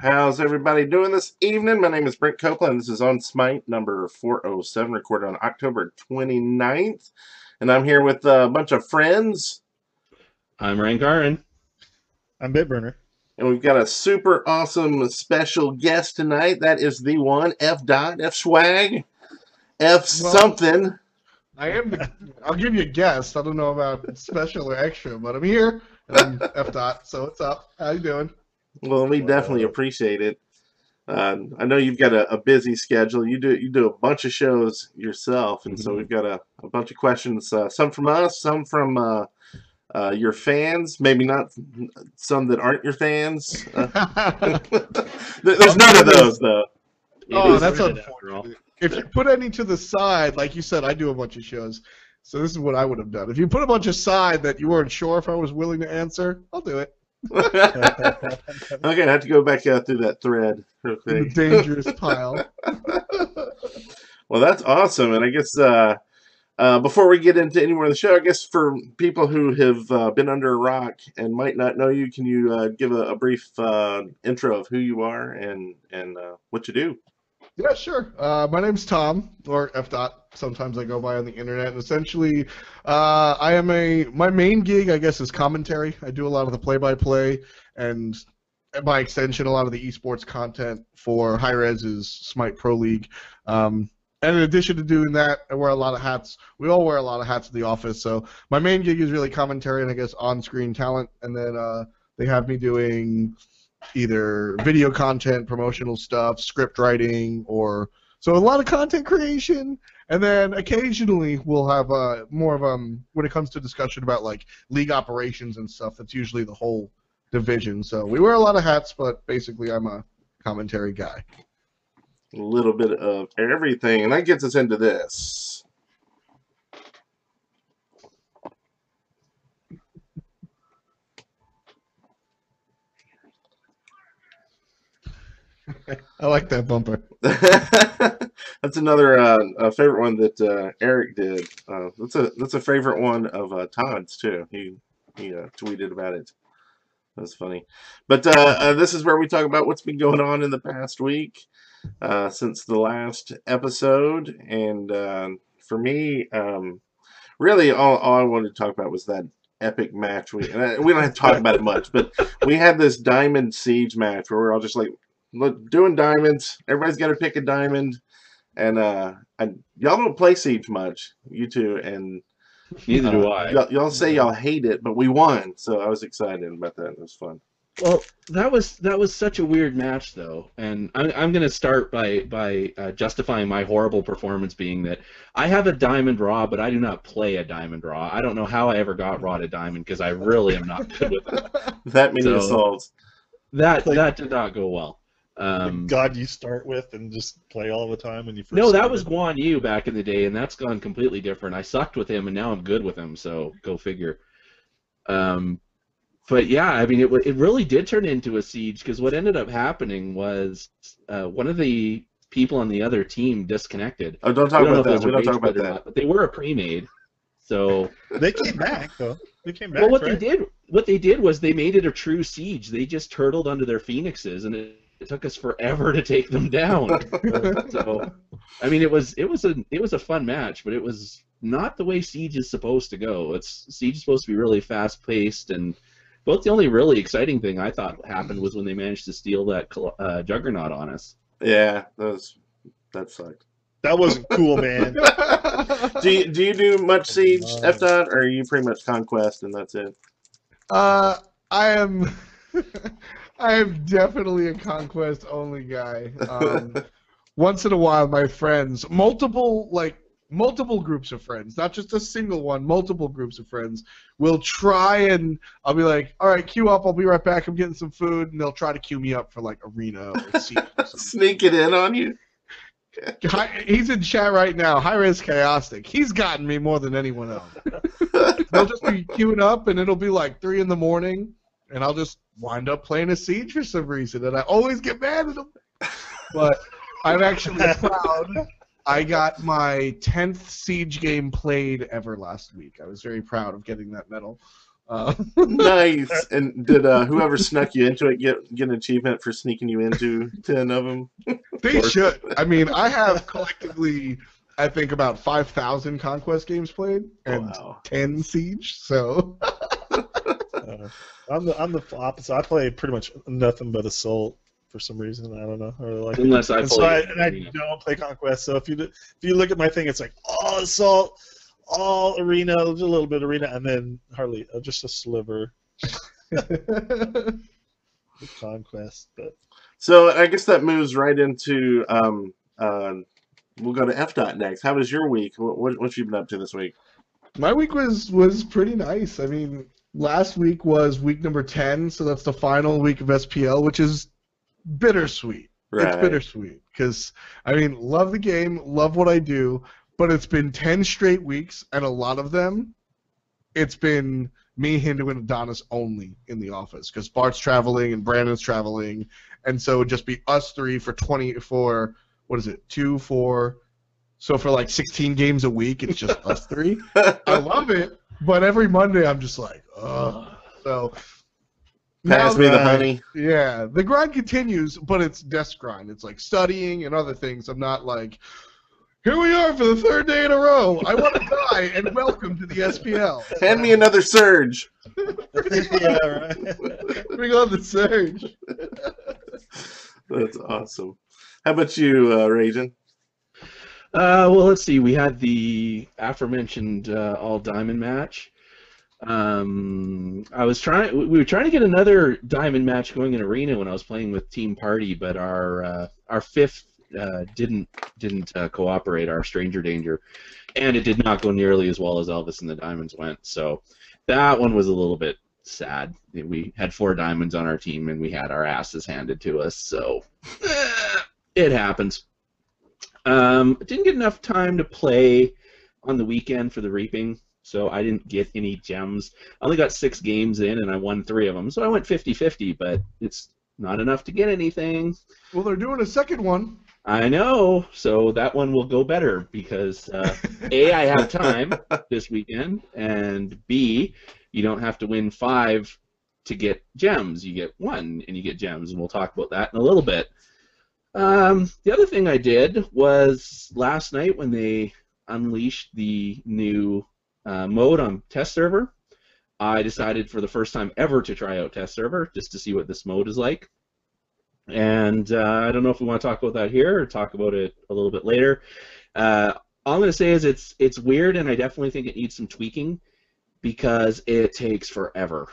How's everybody doing this evening? My name is Brent Copeland. This is on Smite number 407, recorded on October 29th. And I'm here with a bunch of friends. I'm Rankarin. I'm Bitburner. And we've got a super awesome special guest tonight. That is the one, F. Dot, F. Swag, F. Well- something. I am. The, I'll give you a guess. I don't know about special or extra, but I'm here. And I'm F dot. So what's up? How you doing? Well, we definitely appreciate it. Uh, I know you've got a, a busy schedule. You do you do a bunch of shows yourself, and so Mhm. we've got a, a bunch of questions. Uh, some from us, some from uh, uh, your fans. Maybe not some that aren't your fans. Uh, there's none of those though. oh, that's Reddit after all. unfortunate. If you put any to the side, like you said, I do a bunch of shows. So this is what I would have done. If you put a bunch aside that you weren't sure if I was willing to answer, I'll do it. okay, I have to go back uh, through that thread real the dangerous pile. Well, that's awesome, and I guess uh, uh, before we get into any more of the show, I guess for people who have uh, been under a rock and might not know you, can you uh, give a, a brief uh, intro of who you are and and uh, what you do? Yeah, sure. Uh, my name's Tom, or F dot. Sometimes I go by on the internet. And essentially, uh, I am a my main gig, I guess, is commentary. I do a lot of the play-by-play, and by extension, a lot of the esports content for Hi-Rez's Smite Pro League. Um, and in addition to doing that, I wear a lot of hats. We all wear a lot of hats at the office. So my main gig is really commentary and I guess on-screen talent. And then uh, they have me doing either video content, promotional stuff, script writing, or so a lot of content creation. And then occasionally we'll have uh, more of um when it comes to discussion about like league operations and stuff. That's usually the whole division. So we wear a lot of hats, but basically I'm a commentary guy. A little bit of everything, and that gets us into this. I like that bumper. that's another uh, favorite one that uh, Eric did. Uh, that's a that's a favorite one of uh, Todd's too. He he uh, tweeted about it. That's funny. But uh, this is where we talk about what's been going on in the past week since the last episode. And for me, um, really, all, all I wanted to talk about was that epic match. We and I, we don't have to talk about it much, but we had this diamond siege match where we're all just like doing diamonds. Everybody's got to pick a diamond, and uh, I, y'all don't play siege much, you two, and Neither do uh, I. Y'all, y'all say y'all hate it, but we won, so I was excited about that. It was fun. Well, that was that was such a weird match, though, and I'm I'm gonna start by by uh, justifying my horrible performance, being that I have a diamond raw, but I do not play a diamond raw. I don't know how I ever got raw to diamond because I really am not good with it. That many So- assaults. That Like- that did not go well. Um, God you start with and just play all the time when you first no, that started. was Guan Yu back in the day, and that's gone completely different. I sucked with him, and now I'm good with him. So go figure. Um, but yeah, I mean, it it really did turn into a siege because what ended up happening was uh, one of the people on the other team disconnected. Oh, don't talk don't about that. We don't talk about that. not, but they were a pre-made. So They came back though. They came back. well, what right? they did, what they did was they made it a true siege. They just turtled under their phoenixes, and it, it took us forever to take them down. so, I mean, it was it was a it was a fun match, but it was not the way siege is supposed to go. It's siege is supposed to be really fast paced, and both the only really exciting thing I thought happened was when they managed to steal that uh, juggernaut on us. Yeah, that was that sucked. That wasn't cool, man. Do you do you do much siege, Uh, F dot, or are you pretty much conquest and that's it? Uh, I am. I am definitely a conquest only guy. Um, once in a while, my friends, multiple like multiple groups of friends, not just a single one, multiple groups of friends, will try and I'll be like, all right, queue up. I'll be right back. I'm getting some food, and they'll try to queue me up for like arena or or. Sneak it in on you. Hi- He's in chat right now. High risk chaotic. He's gotten me more than anyone else. They'll just be queuing up, and it'll be like three in the morning, and I'll just wind up playing a siege for some reason, and I always get mad at them. But I'm actually proud. I got my tenth siege game played ever last week. I was very proud of getting that medal. Uh, nice. And did uh, whoever snuck you into it get get an achievement for sneaking you into ten of them? they should. I mean, I have collectively, I think about five thousand conquest games played and Wow. ten siege. So Uh, I'm the I'm the opposite. I play pretty much nothing but assault for some reason. I don't know. Or like, Unless I and pull so I, and I arena. don't play conquest. So if you if you look at my thing, it's like all assault, all arena, a little bit of arena, and then hardly uh, just a sliver of conquest. But So I guess that moves right into um, uh, we'll go to F dot next. How was your week? What, what what you been up to this week? my week was was pretty nice. I mean, last week was week number ten, so that's the final week of SPL, which is bittersweet. Right. It's bittersweet because I mean, love the game, love what I do, but it's been ten straight weeks, and a lot of them, it's been me, Hindu, and Adonis only in the office because Bart's traveling and Brandon's traveling, and so it'd just be us three for twenty for what is it, two, four. So for like 16 games a week, it's just us three. I love it, but every Monday I'm just like, ugh. So Pass me the honey. yeah, the grind continues, but it's desk grind. It's like studying and other things. I'm not like, here we are for the third day in a row. I want to die and welcome to the SPL. Hand me another surge. yeah, right. Bring on the surge. That's awesome. How about you, uh, Rajan? Uh, well, let's see. We had the aforementioned uh, all diamond match. Um, I was trying. We we were trying to get another diamond match going in arena when I was playing with Team Party, but our uh, our fifth uh, didn't didn't uh, cooperate. Our Stranger Danger, and it did not go nearly as well as Elvis and the Diamonds went. So that one was a little bit sad. We had four diamonds on our team, and we had our asses handed to us. So eh, it happens. Um, didn't get enough time to play on the weekend for the reaping, so I didn't get any gems. I only got six games in, and I won three of them, so I went 50-50, but it's not enough to get anything. Well, they're doing a second one. I know, so that one will go better because uh, A, I have time this weekend, and B, you don't have to win five to get gems. You get one, and you get gems, and we'll talk about that in a little bit. Um, the other thing I did was last night when they unleashed the new uh, mode on test server, I decided for the first time ever to try out test server just to see what this mode is like. And uh, I don't know if we want to talk about that here or talk about it a little bit later. Uh, all I'm going to say is it's it's weird, and I definitely think it needs some tweaking because it takes forever.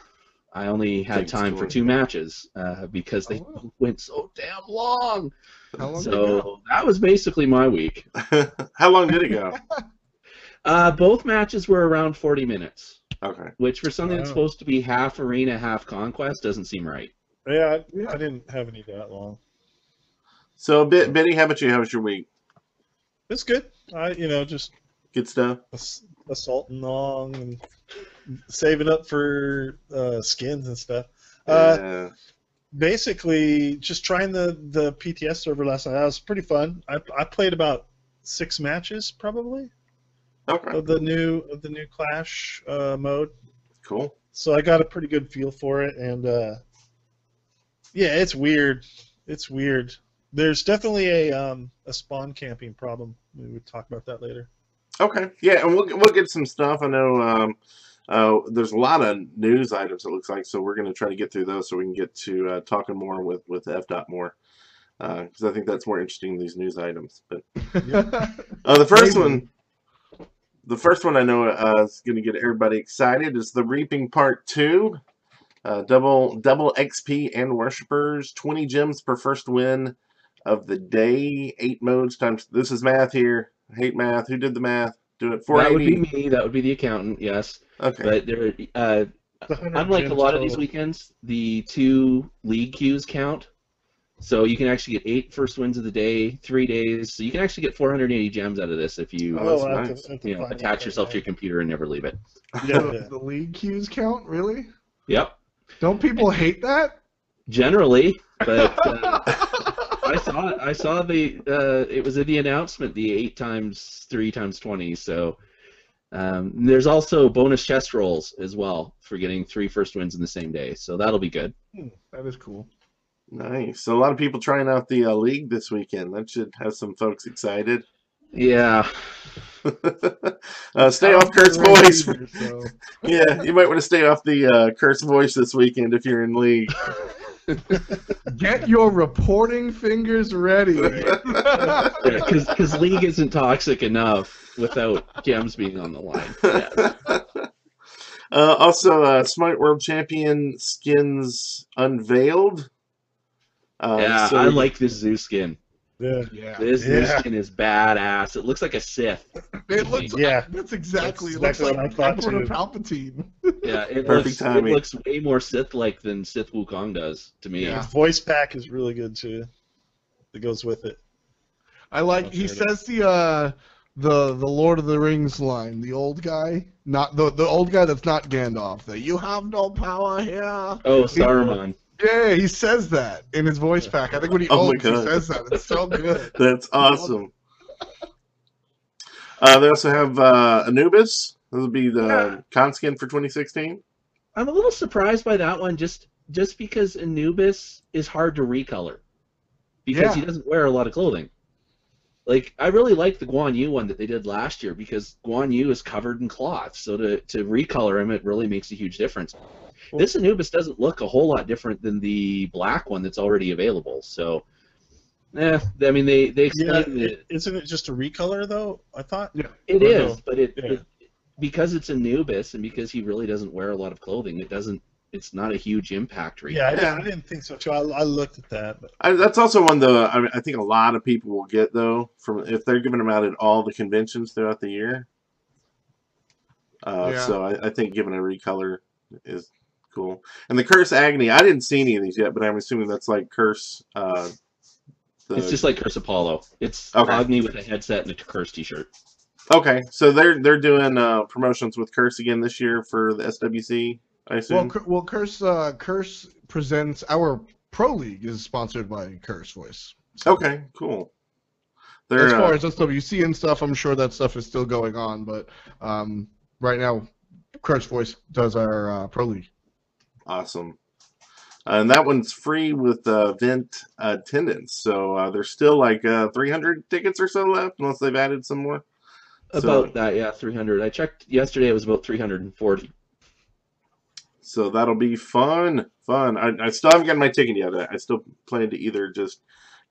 I only had Takes time for forever. two matches uh, because they Oh, wow. went so damn long. How long did? So that was basically my week. How long did it go? Uh, both matches were around 40 minutes, Okay. which for something that's supposed to be half arena, half conquest doesn't seem right. Yeah, I, I didn't have any that long. So, Bit Bitty, how about you? How was your week? It's good. I, you know, just Good stuff. ass- assaulting along and saving up for uh, skins and stuff. Uh, Yeah. basically, just trying the the PTS server last night. That was pretty fun. I, I played about six matches probably okay. of the new of the new Clash uh, mode. Cool. so I got a pretty good feel for it, and uh, yeah, it's weird. It's weird. There's definitely a um, a spawn camping problem. We would talk about that later. Okay. Yeah, and we'll we'll get some stuff. I know um, uh, there's a lot of news items. It looks like so we're going to try to get through those so we can get to uh, talking more with with F dot more because I think that's more interesting than these news items. But uh, the first one, the first one I know uh, is going to get everybody excited is the Reaping Part Two. Uh, double double XP and worshippers, 20 gems per first win of the day, eight modes times. This is math here. I hate math. Who did the math? Do it. That would be me. That would be the accountant. Yes, Okay. but there, uh, The unlike a gems lot of these weekends, the two league queues count. So you can actually get eight first wins of the day, three days. So you can actually get 480 gems out of this if you, Oh, that's I to- nice. I have to you know, attach that yourself to your computer and never leave it. Yeah, the, the league queues count, really? Yep, Don't people hate that? generally, but uh, I saw. I saw the. Uh, it was in the announcement, the eight times three times twenty. So Um, there's also bonus chest rolls as well for getting three first wins in the same day, so that'll be good. That is cool. Nice. So a lot of people trying out the uh, league this weekend. That should have some folks excited. Yeah, uh, stay off Curse Voice. either, so. Yeah, you might want to stay off the uh, Curse Voice this weekend if you're in league. Get your reporting fingers ready. because league isn't toxic enough without gems being on the line. Yeah. Uh, also, uh, Smite World Champion skins unveiled. Um, yeah, so I like this Zoo skin. Yeah. yeah. This Zoo Yeah. skin is badass. It looks like a Sith. It looks Yeah. That's exactly. That's it looks exactly like what I thought, Emperor too. Palpatine. Yeah, it Perfect looks, it looks way more Sith-like than Sith Wukong does to me. Yeah. His voice pack is really good too. That goes with it. I like. Okay, He that- says the uh, the the Lord of the Rings line. The old guy, not the the old guy that's not Gandalf. That you have no power here. Oh, Saruman. Yeah, he says that in his voice pack. I think when he Oh my he says that. It's so good. That's awesome. Uh, they also have uh, Anubis. This will be the Yeah. con skin for 2016. I'm a little surprised by that one, just just because Anubis is hard to recolor, because he doesn't wear a lot of clothing. Like I really like the Guan Yu one that they did last year because Guan Yu is covered in cloth, so to to recolor him, it really makes a huge difference. This Anubis doesn't look a whole lot different than the black one that's already available. So, eh, I mean they they Yeah, explain that it, isn't it just a recolor though? I thought. It Or is, no? but it, Yeah. it because it's Anubis and because he really doesn't wear a lot of clothing, it doesn't. It's not a huge impact rate. Yeah, I, Yeah. Didn't, I didn't think so too. I, I looked at that, but I, that's also one though. I, mean, I think a lot of people will get though from if they're giving them out at all the conventions throughout the year. Uh, Yeah. So I, I think giving a recolor is cool. And the Curse Agni, I didn't see any of these yet, but I'm assuming that's like Curse. Uh, the, It's just like Curse Apollo. It's Okay. Agni with a headset and a Curse T-shirt. okay. So they're they're doing uh, promotions with Curse again this year for the SWC. I assume. Well, well, Curse uh, Curse presents our Pro League is sponsored by Curse Voice. So okay, cool. They're As far uh, as SWC and stuff, I'm sure that stuff is still going on, but um, right now, Curse Voice does our uh, Pro League. Awesome. and that one's free with uh, event attendance. So uh, there's still like uh, 300 tickets or so left, unless they've added some more. So- About that, yeah, 300. I checked yesterday; it was about 340. So that'll be fun. Fun. I, I still haven't gotten my ticket yet. I, I still plan to either just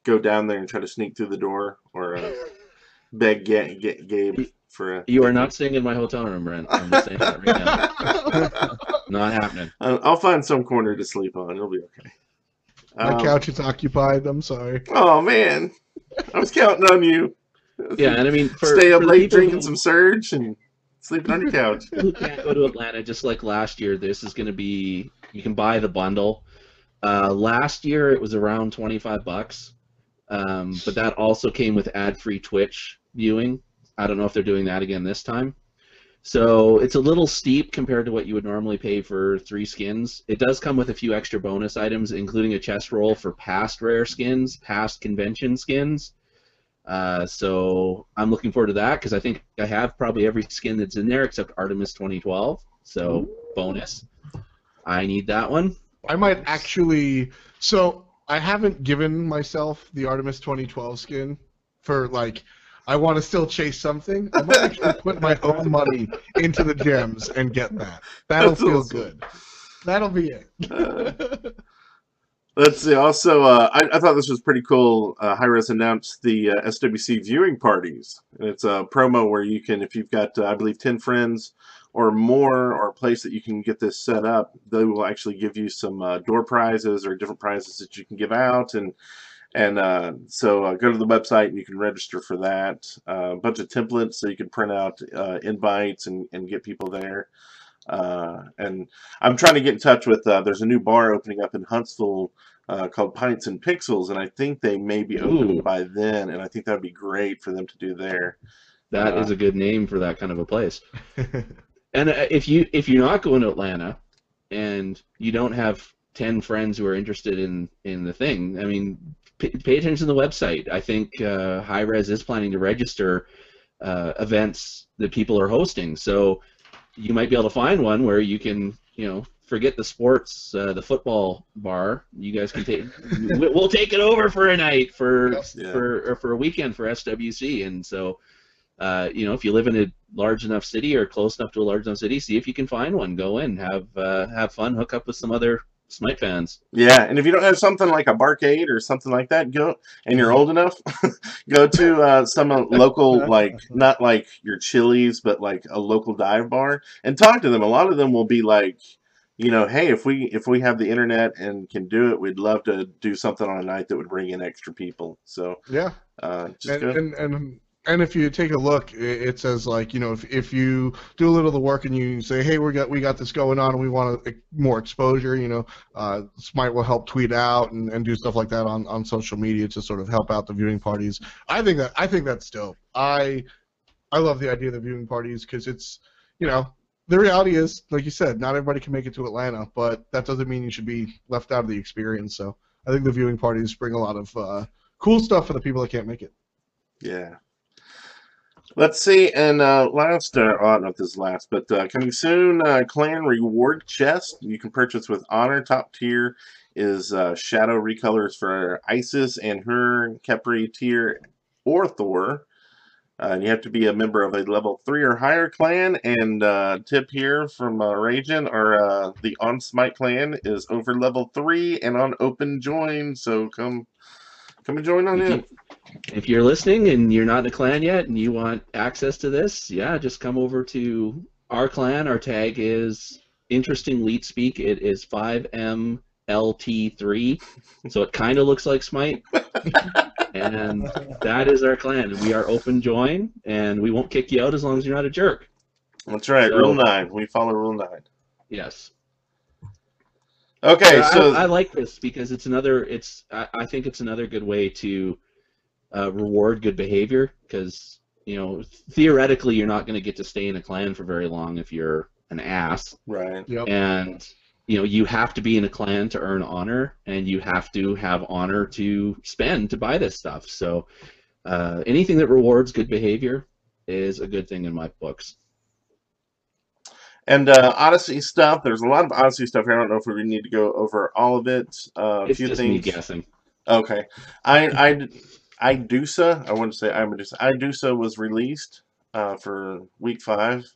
go down there and try to sneak through the door or uh, beg Ga- Ga- Gabe for a. You are not staying in my hotel room, Brent. I'm just saying that right now. Not happening. I'll I'll find some corner to sleep on. It'll be okay. My Um, couch is occupied. I'm sorry. Oh man, I was counting on you. Yeah, and I mean, for, Stay up for late drinking who- some surge and sleeping on your couch. who can't go to Atlanta, just like last year, this is going to be you can buy the bundle. Uh, last year it was around twenty five bucks, um, but that also came with ad free Twitch viewing. I don't know if they're doing that again this time. So it's a little steep compared to what you would normally pay for three skins. It does come with a few extra bonus items, including a chest roll for past rare skins, past convention skins. Uh, so I'm looking forward to that because I think I have probably every skin that's in there except Artemis 2012. So bonus. I need that one. I might actually. So I haven't given myself the Artemis 2012 skin for like. I want to still chase something. I might actually put my own money into the gems and get that. That'll That's feel awesome. good. That'll be it. Let's see. Also, uh, I, I thought this was pretty cool. Uh, Hi-Rez announced the uh, SWC viewing parties. It's a promo where you can, if you've got, uh, I believe, 10 friends or more, or a place that you can get this set up, they will actually give you some uh, door prizes or different prizes that you can give out. And and uh, so uh, go to the website and you can register for that. A bunch of templates so you can print out invites and, and get people there. Uh, and I'm trying to get in touch with. Uh, there's a new bar opening up in Huntsville uh, called Pints and Pixels, and I think they may be open Ooh. by then. And I think that'd be great for them to do there. That Uh, is a good name for that kind of a place. And uh, if you if you're not going to Atlanta and you don't have ten friends who are interested in in the thing, I mean, pay, pay attention to the website. I think uh, Hi-Rez is planning to register uh, events that people are hosting. So you might be able to find one where you can, you know, forget the sports, uh, the football bar. You guys can take. we- we'll take it over for a night for Yeah. for or for a weekend for SWC, and so. Uh, you know, if you live in a large enough city or close enough to a large enough city, see if you can find one. Go in, have uh, have fun, hook up with some other Smite fans. Yeah, and if you don't have something like a barcade or something like that, go and you're old enough, go to uh, some uh, local like not like your Chili's, but like a local dive bar and talk to them. A lot of them will be like, you know, hey, if we if we have the internet and can do it, we'd love to do something on a night that would bring in extra people. So Yeah. uh, just and, go. and and and if you take a look, it says like you know if, if you do a little of the work and you say, hey, we got we got this going on and we want a, more exposure, you know, uh, Smite will help tweet out and, and do stuff like that on, on social media to sort of help out the viewing parties. I think that I think that's dope. I I love the idea of the viewing parties because it's you know the reality is like you said, not everybody can make it to Atlanta, but that doesn't mean you should be left out of the experience. So I think the viewing parties bring a lot of uh, cool stuff for the people that can't make it. Yeah. Let's see, and uh, last, uh, oh, don't know if this is last, but uh, coming soon, uh, Clan Reward Chest you can purchase with Honor. Top tier is uh, Shadow Recolors for Isis and her Khepri tier or Thor. Uh, and you have to be a member of a level 3 or higher clan. And uh, tip here from uh, Rajan, or uh, the On Smite clan is over level 3 and on open join. So come come and join on If in. you- if you're listening and you're not in a clan yet and you want access to this, yeah, just come over to our clan. Our tag is interesting lead speak. It is 5MLT3, so it kind of looks like Smite. and that is our clan. We are open join, and we won't kick you out as long as you're not a jerk. That's right, So- Rule 9. We follow Rule 9. Yes. Okay, I- so I, I like this because it's another. It's I, I think it's another good way to uh, reward good behavior because you know theoretically you're not going to get to stay in a clan for very long if you're an ass, right. Yep. and you know you have to be in a clan to earn honor, and you have to have honor to spend to buy this stuff. So uh, anything that rewards good behavior is a good thing in my books. And uh, Odyssey stuff. There's a lot of Odyssey stuff here. I don't know if we need to go over all of it. Uh, a It's few just me things. guessing. Okay. I I Idusa. I want to say I'm Idusa. Idusa was released uh, for week five.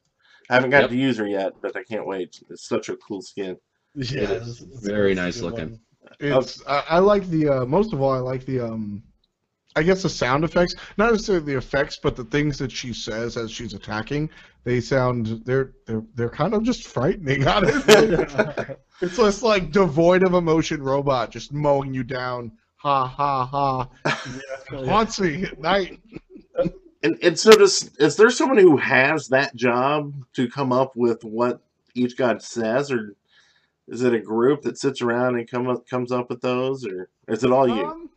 I haven't got Yep. to use her yet, but I can't wait. It's such a cool skin. Yeah, It is it's- it's- very it's nice looking. one. It's I, I like the uh, most of all I like the um I guess the sound effects, not necessarily the effects, but the things that she says as she's attacking. They sound they're they're they're kind of just frightening. Honestly, it's just like devoid of emotion robot just mowing you down. Ha ha ha! Haunts me at night. And, and so does is there someone who has that job to come up with what each god says, or is it a group that sits around and come up, comes up with those, or is it all you? Um,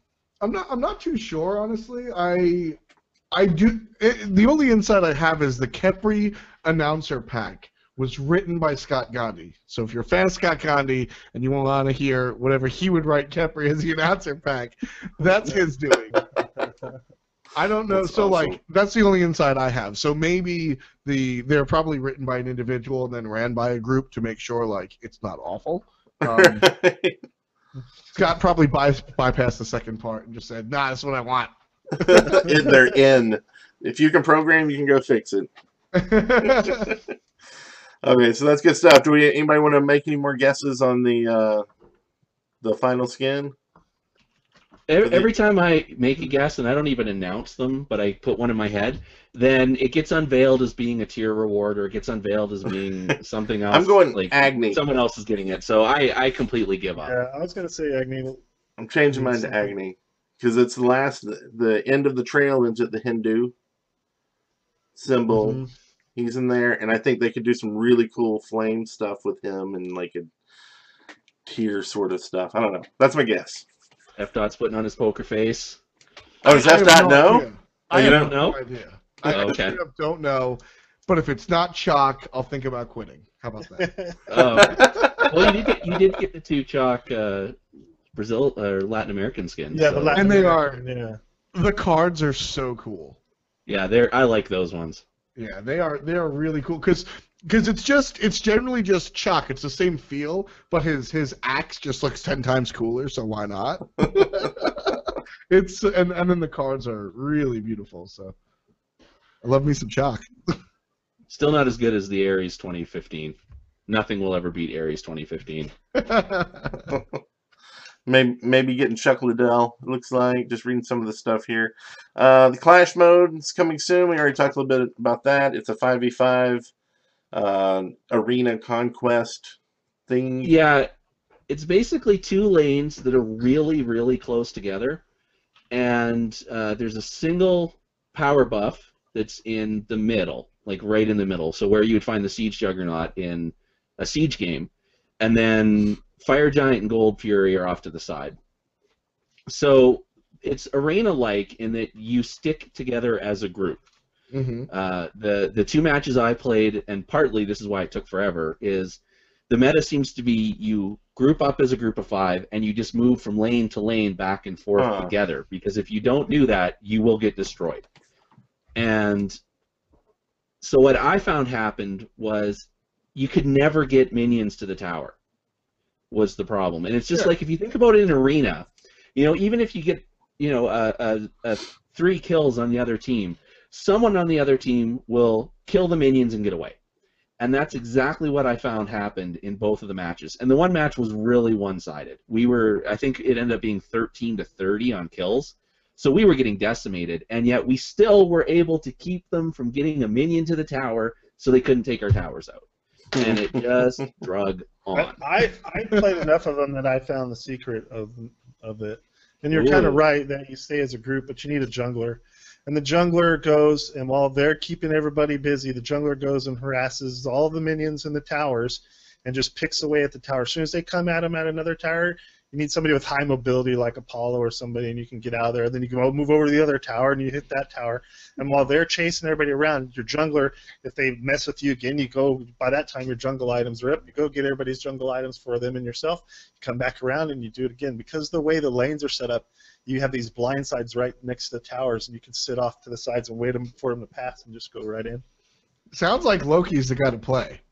I'm not. I'm not too sure, honestly. I, I do. It, the only insight I have is the Khepri announcer pack was written by Scott Gandhi. So if you're a fan of Scott Gandhi and you want to hear whatever he would write Khepri as the announcer pack, that's his doing. I don't know. That's so awesome. like that's the only insight I have. So maybe the they're probably written by an individual and then ran by a group to make sure like it's not awful. Um, Scott probably by, bypassed the second part and just said, "Nah, that's what I want." In- They're in. If you can program, you can go fix it. Okay, so that's good stuff. Do we anybody want to make any more guesses on the uh, the final skin? Every, every time I make a guess, and I don't even announce them, but I put one in my head, then it gets unveiled as being a tier reward, or it gets unveiled as being something else. I'm going like Agni. someone else is getting it. So I, I completely give up. Yeah, I was gonna say Agni. I'm changing mine to Something. Agni because it's the last, the end of the trail ends at the Hindu symbol. Mm-hmm. He's in there, and I think they could do some really cool flame stuff with him and like a tier sort of stuff. I don't know. That's my guess. F dot's putting on his poker face. Oh, does F have dot know? idea. Oh, I you don't know? no idea. I, Oh, okay. don't know. But if it's not Chaac, I'll think about quitting. How about that? Oh, well, you did get you did get the two Chaac uh, Brazil or Latin American skins. yeah, so- the Latin And they American, Yeah. the cards are so cool. Yeah, they're I like those ones. Yeah, they are they are really cool because because it's just it's generally just Chaac. It's the same feel, but his his axe just looks ten times cooler. So why not? it's and and then the cards are really beautiful. So I love me some Chaac. Still not as good as the Ares 2015. Nothing will ever beat Ares 2015. maybe maybe getting Chuck Liddell. It looks like just reading some of the stuff here. Uh, the Clash mode is coming soon. We already talked a little bit about that. It's a five v five uh, arena conquest thing. Yeah, it's basically two lanes that are really really close together, and uh, there's a single power buff that's in the middle, like right in the middle. So where you would find the siege juggernaut in a siege game, and then Fire Giant and Gold Fury are off to the side. So it's arena like in that you stick together as a group. Hmm Uh, the the two matches I played, and partly this is why it took forever, is the meta seems to be you group up as a group of five and you just move from lane to lane back and forth Huh. together. Because if you don't do that, you will get destroyed. And so what I found happened was you could never get minions to the tower. Was the problem, and it's just Yeah. like if you think about it in an arena, you know, even if you get you know a, a, a three kills on the other team, someone on the other team will kill the minions and get away. And that's exactly what I found happened in both of the matches. And the one match was really one-sided. We were, I think it ended up being 13 to 30 on kills. So we were getting decimated, and yet we still were able to keep them from getting a minion to the tower, so they couldn't take our towers out. And it just drug on. I, I I played enough of them that I found the secret of of it. And you're kind of right that you stay as a group, but you need a jungler. And the jungler goes, and while they're keeping everybody busy, the jungler goes and harasses all the minions in the towers and just picks away at the tower. As soon as they come at him at another tower, you need somebody with high mobility like Apollo or somebody, and you can get out of there. Then you can move over to the other tower and you hit that tower. And while they're chasing everybody around, your jungler, if they mess with you again, you go. By that time, your jungle items are up. You go get everybody's jungle items for them and yourself. You come back around and you do it again. Because the way the lanes are set up, you have these blind sides right next to the towers, and you can sit off to the sides and wait for them to pass and just go right in. Sounds like Loki's the guy to play.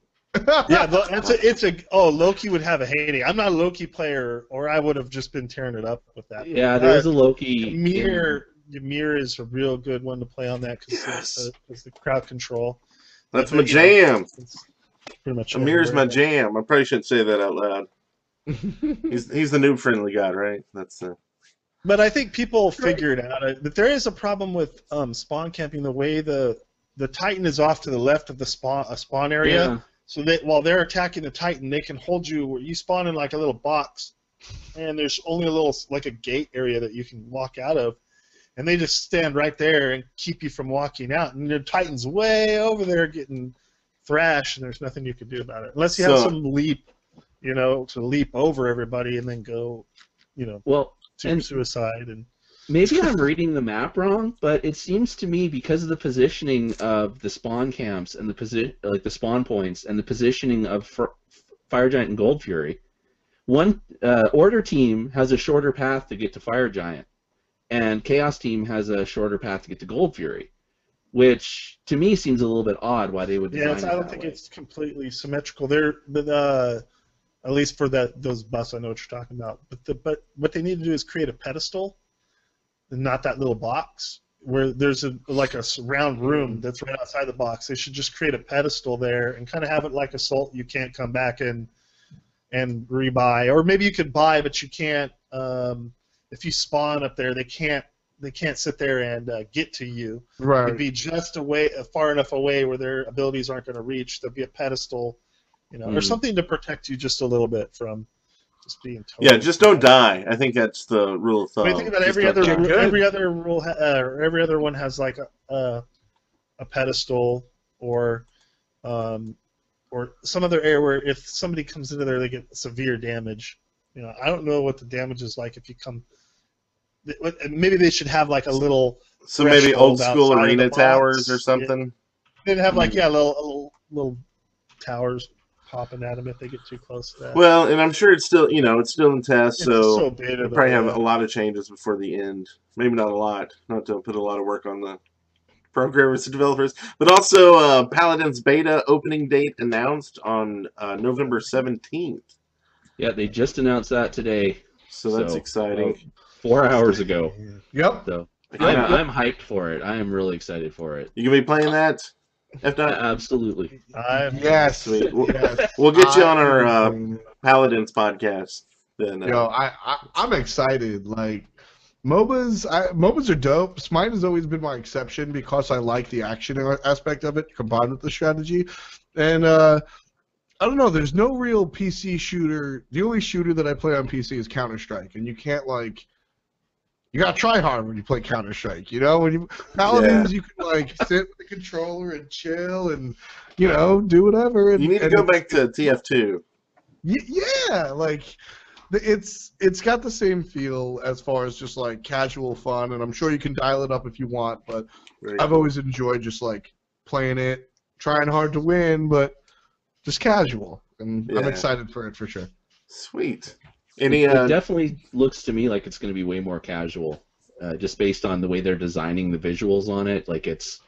Yeah, it's a, it's a. Oh, Loki would have a heyday. I'm not a Loki player, or I would have just been tearing it up with that. Yeah, there was a Loki. Ymir, Ymir is a real good one to play on that because Yes. the, 'cause the crowd control. That's But, my you know, jam. it's pretty much Ymir's my jam. I probably shouldn't say that out loud. He's he's the noob friendly god, right? That's uh, But I think people figure it out. Uh, But there is a problem with um, spawn camping. The way the the Titan is off to the left of the spawn uh, spawn area, Yeah. so that while they're attacking the Titan, they can hold you. Where you spawn in like a little box, and there's only a little like a gate area that you can walk out of, and they just stand right there and keep you from walking out. And the Titan's way over there getting thrashed, and there's nothing you can do about it unless you have some leap, you know, to leap over everybody and then go, you know, Well, to And- suicide and. Maybe I'm reading the map wrong, but it seems to me because of the positioning of the spawn camps and the posi- like the spawn points and the positioning of Fr- Fire Giant and Gold Fury, one uh, Order team has a shorter path to get to Fire Giant, and Chaos team has a shorter path to get to Gold Fury, which to me seems a little bit odd why they would design Yeah, I don't think way. it's completely symmetrical. They're but uh, at least for that those buffs, I know what you're talking about. But the, but what they need to do is create a pedestal, and not that little box where there's a like a round room that's right outside the box. They should just create a pedestal there and kind of have it like assault. You can't come back and and rebuy, or maybe you could buy, but you can't. Um, if you spawn up there, they can't they can't sit there and uh, get to you. right. It'd be just away, far enough away where their abilities aren't going to reach. There'd be a pedestal, you know, or Hmm. something to protect you just a little bit from just being. Totally yeah. Just don't die. I think that's the rule of I thumb. mean, think about Just every other die. Every other rule, ha- uh, or every other one has like a a, a pedestal or um, or some other area where if somebody comes into there, they get severe damage. You know, I don't know what the damage is like if you come. Maybe they should have like a little So maybe old school arena towers or Yeah. something. They'd have like Hmm. yeah, little little little towers popping at them if they get too close to that. Well, and I'm sure it's still you know it's still in test, It's so, so beta. we'll probably have yeah. a lot of changes before the end. Maybe not a lot. Not to put a lot of work on the programmers and developers. But also, uh, Paladin's beta opening date announced on uh, November 17th. Yeah, they just announced that today, So that's So, exciting. uh, four hours ago. Yep. So I'm, I'm hyped for it. I am really excited for it. You gonna be playing that? If not, Absolutely. I'm Yes. Sweet. We'll- yes. we'll get you on our uh, Paladins podcast. Then, uh, Yo, I, I I'm excited. Like MOBAs, I, MOBAs are dope. Smite has always been my exception because I like the action aspect of it combined with the strategy. And uh, I don't know. There's no real PC shooter. The only shooter that I play on PC is Counter Strike, and you can't like. You gotta try hard when you play Counter Strike. You know, when you Paladins, you can like sit with the controller and chill and you know do whatever. And, you need to go back to TF2. Y- yeah, like it's it's got the same feel as far as just like casual fun, and I'm sure you can dial it up if you want. But Very I've always enjoyed just like playing it, trying hard to win, but just casual, and I'm excited for it for sure. Sweet. Any it uh, definitely looks to me like it's going to be way more casual, uh, just based on the way they're designing the visuals on it. Like it's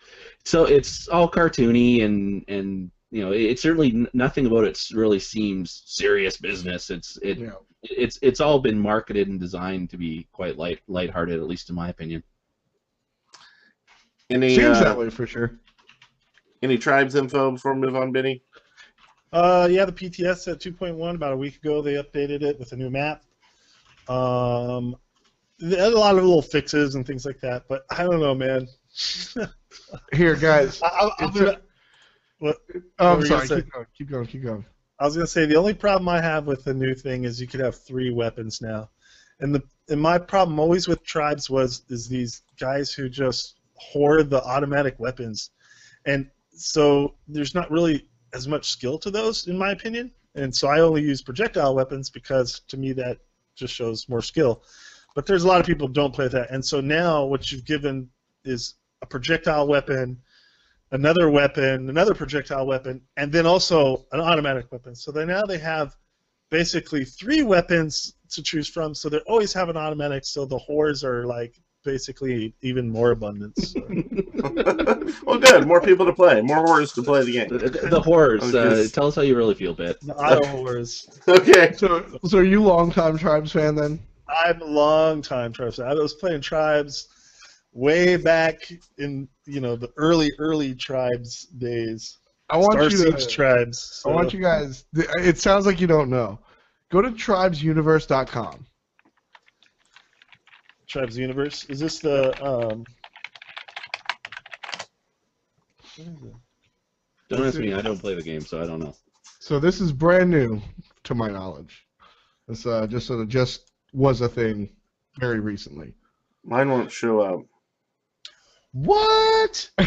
so it's all cartoony and and you know it's it certainly nothing about it really seems serious business. It's it You know, it's it's all been marketed and designed to be quite light lighthearted, at least in my opinion. any seems uh, that way for sure. any tribes info before we move on, Benny? Uh, yeah, the PTS at 2.1 about a week ago they updated it with a new map. Um, a lot of little fixes and things like that, but I don't know, man. Here, guys. I, I'm gonna, Oh, were I'm sorry. Keep going. Keep going. Keep going. I was gonna say the only problem I have with the new thing is you could have three weapons now, and the and my problem always with tribes was is these guys who just hoard the automatic weapons, and so there's not really as much skill to those in my opinion, and so I only use projectile weapons because to me that just shows more skill, but there's a lot of people don't play that, and so now what you've given is a projectile weapon another weapon, another projectile weapon, and then also an automatic weapon. So they now they have basically three weapons to choose from. So they always have an automatic. So the whores are like basically even more abundance. So. well, good. More people to play. More horrors to play the The, game. the, the horrors. I Uh, tell us how you really feel, Bit. the auto whores. Okay. So, so are you longtime tribes fan then? I'm a long time tribes. I was playing tribes way back in you know the early early tribes days. I want Star you Siege to. tribes. I want you guys. It sounds like you don't know. Go to tribesuniverse.com. Tribes Universe. Is this the um? what is it? Don't ask me. I don't play the game, so I don't know. So this is brand new, to my knowledge. It's uh, just sort of just was a thing very recently. Mine won't show up. What?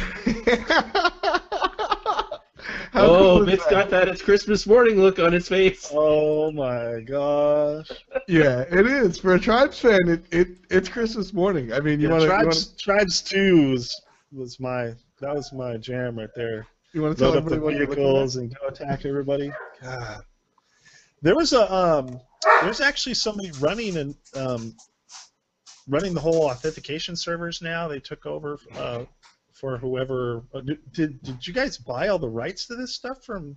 How oh, cool is Bit's that? got that it's Christmas morning look on his face. Oh my gosh! Yeah, it is for a tribes fan. It, it it's Christmas morning. I mean, you Yeah, want to tribes want Tribes Two was, was my that was my jam right there. you want to tell Load up the everybody what you're vehicles and go attack everybody. God, there was a um, there's actually somebody running and um, running the whole authentication servers now. They took over uh, for whoever. uh, Did, did did you guys buy all the rights to this stuff from?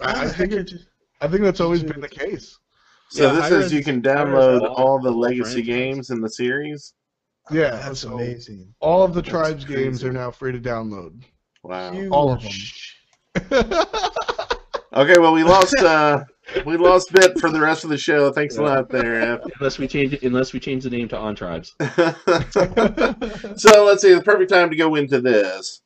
I, I think it, I think that's always been the case. So Yeah, this Hi-Rez- is you can download all- all the legacy franchise. games in the series. Yeah, that's so amazing. All of the That's tribes games are now free to download. Wow. Huge. All of them. Okay, well we lost uh we lost bit for the rest of the show. Thanks a lot there. Unless we change it, unless we change the name to On Tribes. So let's see the perfect time to go into this.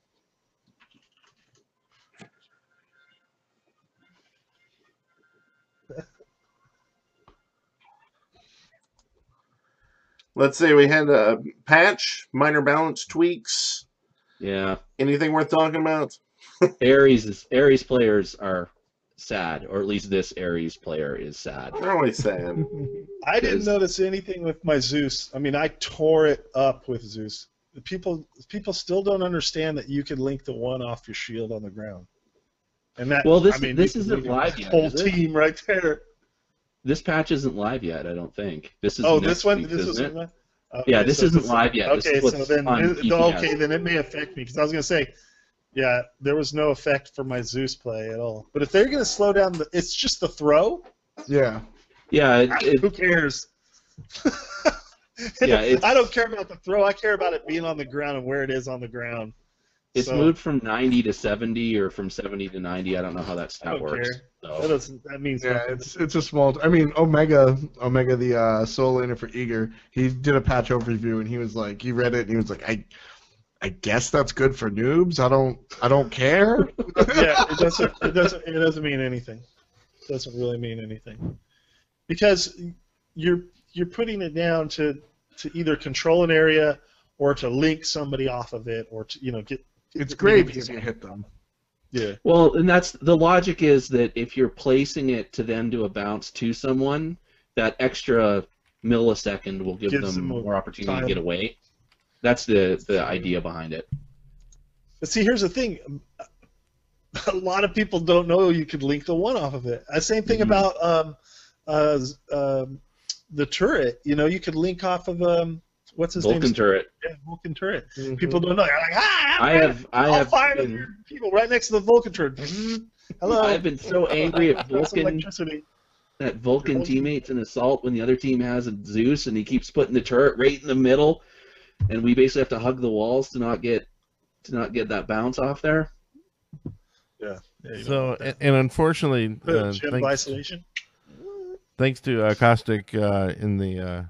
Let's see, we had a patch, minor balance tweaks. Yeah, Anything worth talking about? Ares is Ares players are sad, or at least this Ares player is sad. They're always sad. I didn't notice anything with my Zeus. I mean, I tore it up with Zeus. The People, people still don't understand that you can link the one off your shield on the ground. And that, Well, this- I mean, this isn't leave your live yet, Whole is it? team right there. This patch isn't live yet, I don't think. This is oh, this one, week, this is isn't. Okay, Yeah, this so isn't this- live yet. This Okay, is so then it- okay, then it may affect me because I was gonna say, yeah, there was no effect for my Zeus play at all. But if they're gonna slow down the, it's just the throw. Yeah. Yeah, it, it, Who cares? Yeah, it's- I don't care about the throw. I care about it being on the ground and where it is on the ground. it's So, moved from 90 to 70 or from 70 to 90. I don't know how that I stat don't works. care. That So. doesn't. That means Yeah, nothing. it's it's a small. I mean, Omega, Omega, the uh, soul laner for Eager, he did a patch overview and he was like, he read it and he was like, I, I guess that's good for noobs. I don't, I don't care. yeah, it doesn't. It doesn't. It doesn't mean anything. It doesn't really mean anything, because you're you're putting it down to to either control an area or to link somebody off of it or to you know get. It's great get- if you hit them. Yeah. Well, and that's the logic is that if you're placing it to then do a bounce to someone, that extra millisecond will give Gives them them more more opportunity time. to get away. That's the the idea behind it. But see, here's the thing. A lot of people don't know you could link the one off of it. Uh, same thing Mhm. about um, uh, um, the turret. You know, you could link off of um, what's his Vulcan name? turret. Yeah, Vulcan turret. People don't know. You're like, ah! I have I have five been, people right next to the Vulcan turret. Hello. I've been so angry at Vulcan electricity. at Vulcan Vulcan. teammates in assault when the other team has a Zeus and he keeps putting the turret right in the middle, and we basically have to hug the walls to not get to not get that bounce off there. Yeah, you don't So, and, and unfortunately, Put uh, thanks, isolation. thanks to uh, Caustic uh, in the uh,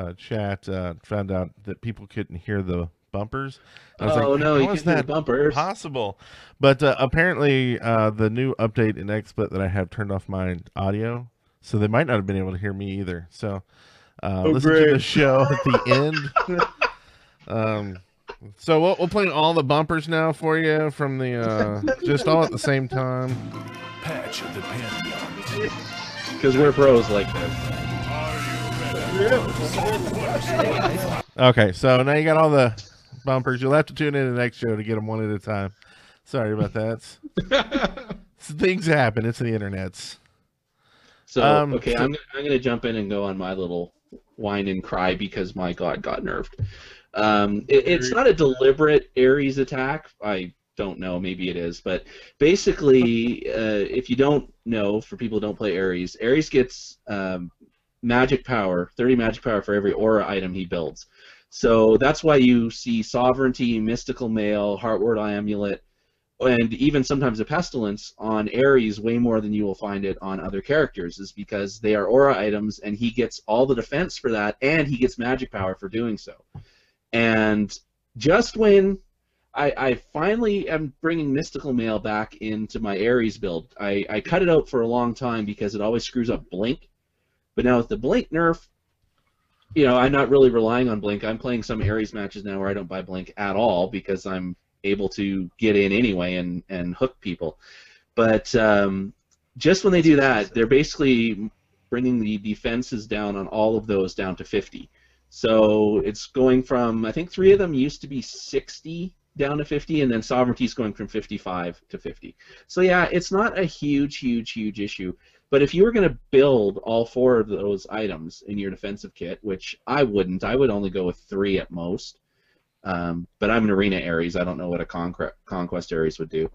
uh, chat, uh, found out that people couldn't hear the bumpers. I was oh like, no, how you is can that bumpers. possible? But uh, apparently, uh, the new update in XSplit that I have turned off my audio, so they might not have been able to hear me either. So, uh, Oh, listen to the show at the end. um, so we'll, we'll play all the bumpers now for you from the uh, just all at the same time. Patch of the Pantheon. Because we're pros like this. Okay, so now you got all the bumpers. You'll have to tune in to the next show to get them one at a time. Sorry about that. Things happen. It's the internet's. So Um, okay, so- I'm I'm gonna jump in and go on my little whine and cry because my god got nerfed. Um, it, it's not a deliberate Ares attack. I don't know, maybe it is, but basically, uh, if you don't know, for people who don't play Ares, Ares gets um, magic power, 30 magic power for every aura item he builds. So that's why you see sovereignty, mystical mail, heartward amulet, and even sometimes a pestilence on Ares way more than you will find it on other characters, is because they are aura items, and he gets all the defense for that, and he gets magic power for doing so. And just when I, I finally am bringing mystical mail back into my Ares build, I, I cut it out for a long time because it always screws up blink. But now with the blink nerf, you know, I'm not really relying on blink. I'm playing some Ares matches now where I don't buy blink at all because I'm able to get in anyway and, and hook people. But um, just when they do that, they're basically bringing the defenses down on all of those down to 50. So it's going from, I think three of them used to be 60 down to 50, and then sovereignty's going from 55 to 50. So yeah, it's not a huge, huge, huge issue. But if you were going to build all four of those items in your defensive kit, which I wouldn't, I would only go with three at most. Um, but I'm an Arena Ares. I don't know what a Conquest, Conquest Ares would do.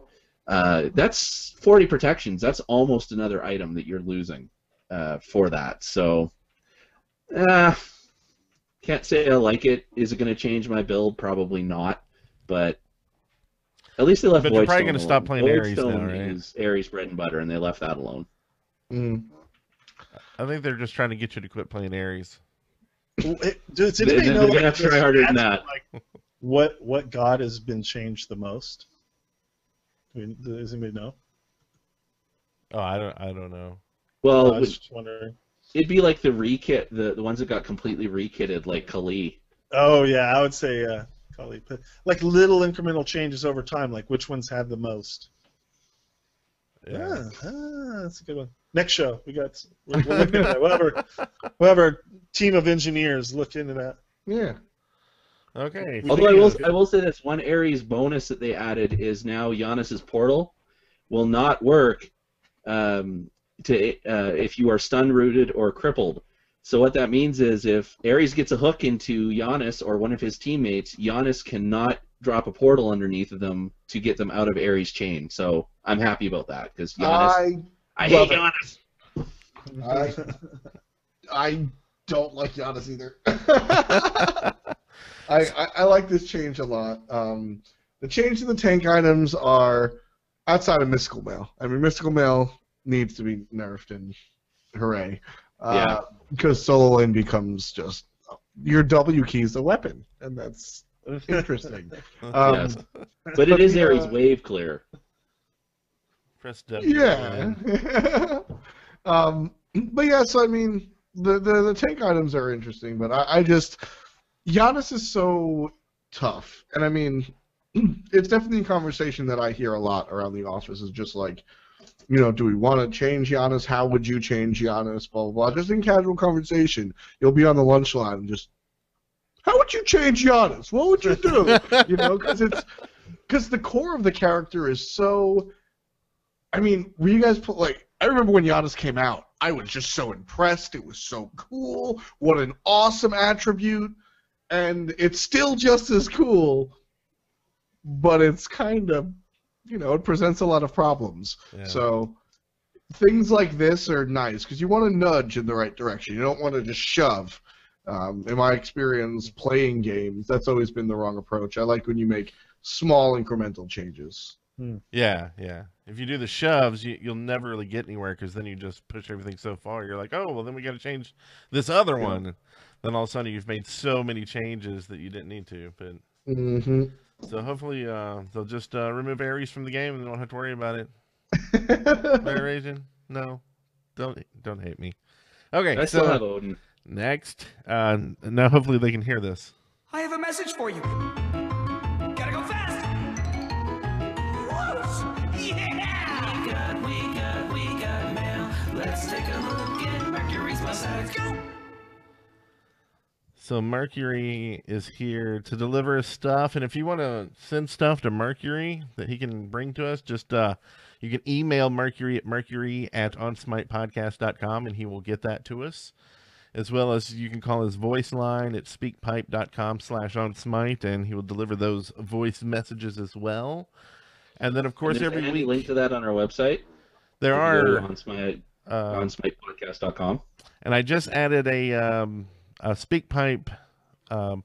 Uh, that's 40 protections. That's almost another item that you're losing uh, for that. So, uh, can't say I like it. Is it going to change my build? Probably not. But at least they left But you're probably gonna stop alone. playing Ares now, Voidstone right? is Ares bread and butter, and they left that alone. Mm. I think they're just trying to get you to quit playing Ares. It- Does They- anybody they're know? gonna like, have to try harder than that's, Like, what what god has been changed the most? I mean, does anybody know? Oh, I don't. I don't know. Well, I was just wondering. It'd be like the rekit, the the ones that got completely rekitted, like Kali. Oh yeah, I would say uh, Kali, but like little incremental changes over time. Like which ones had the most? Yeah. Ah, ah, that's a good one. Next show, we got. We're, we're looking at that. We'll have, our, we'll have our team of engineers look into that. Yeah. Okay. Although I will, I will say this one Ares bonus that they added is now Janus's portal will not work um, to uh, if you are stun rooted or crippled. So what that means is if Ares gets a hook into Janus or one of his teammates, Janus cannot drop a portal underneath of them to get them out of Ares' chain. So I'm happy about that because Janus. I I, hate. Janus. I I don't like Janus either. I, I I like this change a lot. Um, the change in the tank items are outside of mystical mail. I mean, mystical mail needs to be nerfed, and hooray! Uh, Yeah. Because solo lane becomes just your W key is a weapon, and that's interesting. Um, Yes. But it is the, Ares uh, wave clear. Press W. Yeah. um, but yeah, so I mean, the, the the tank items are interesting, but I, I just Janus is so tough, and I mean, it's definitely a conversation that I hear a lot around the office. Is just like, you know, do we want to change Janus? How would you change Janus? Blah blah blah. Just in casual conversation, you'll be on the lunch line and just, how would you change Janus? What would you do? you know, because it's because the core of the character is so. I mean, were you guys put like? I remember when Janus came out. I was just so impressed. It was so cool. What an awesome attribute, and it's still just as cool, but it's kind of, you know, it presents a lot of problems. Yeah. So things like this are nice because you want to nudge in the right direction. You don't want to just shove. Um, in my experience playing games, that's always been the wrong approach. I like when you make small incremental changes. Yeah, yeah. If you do the shoves, you, you'll never really get anywhere because then you just push everything so far. You're like, oh, well, then we got to change this other Yeah. one. Then all of a sudden, you've made so many changes that you didn't need to. But Mm-hmm. So hopefully, uh, they'll just uh, remove Ares from the game and they don't have to worry about it. Right, Raging? No, don't don't hate me. Okay, I so still have Odin. next, uh, now hopefully they can hear this. I have a message for you. Gotta go fast. Whoosh! Yeah! We got, we got, we got mail. Let's take a look at Mercury's website. Let's go. So Mercury is here to deliver his stuff, and if you want to send stuff to Mercury that he can bring to us, just uh, you can email Mercury at mercury at onsmitepodcast.com, and he will get that to us. As well as you can call his voice line at speakpipe.com slash onsmite, and he will deliver those voice messages as well. And then, of course, every any week link to that on our website. there If you go are on Smite, uh, on smitepodcast.com. and I just added a um, a SpeakPipe, um,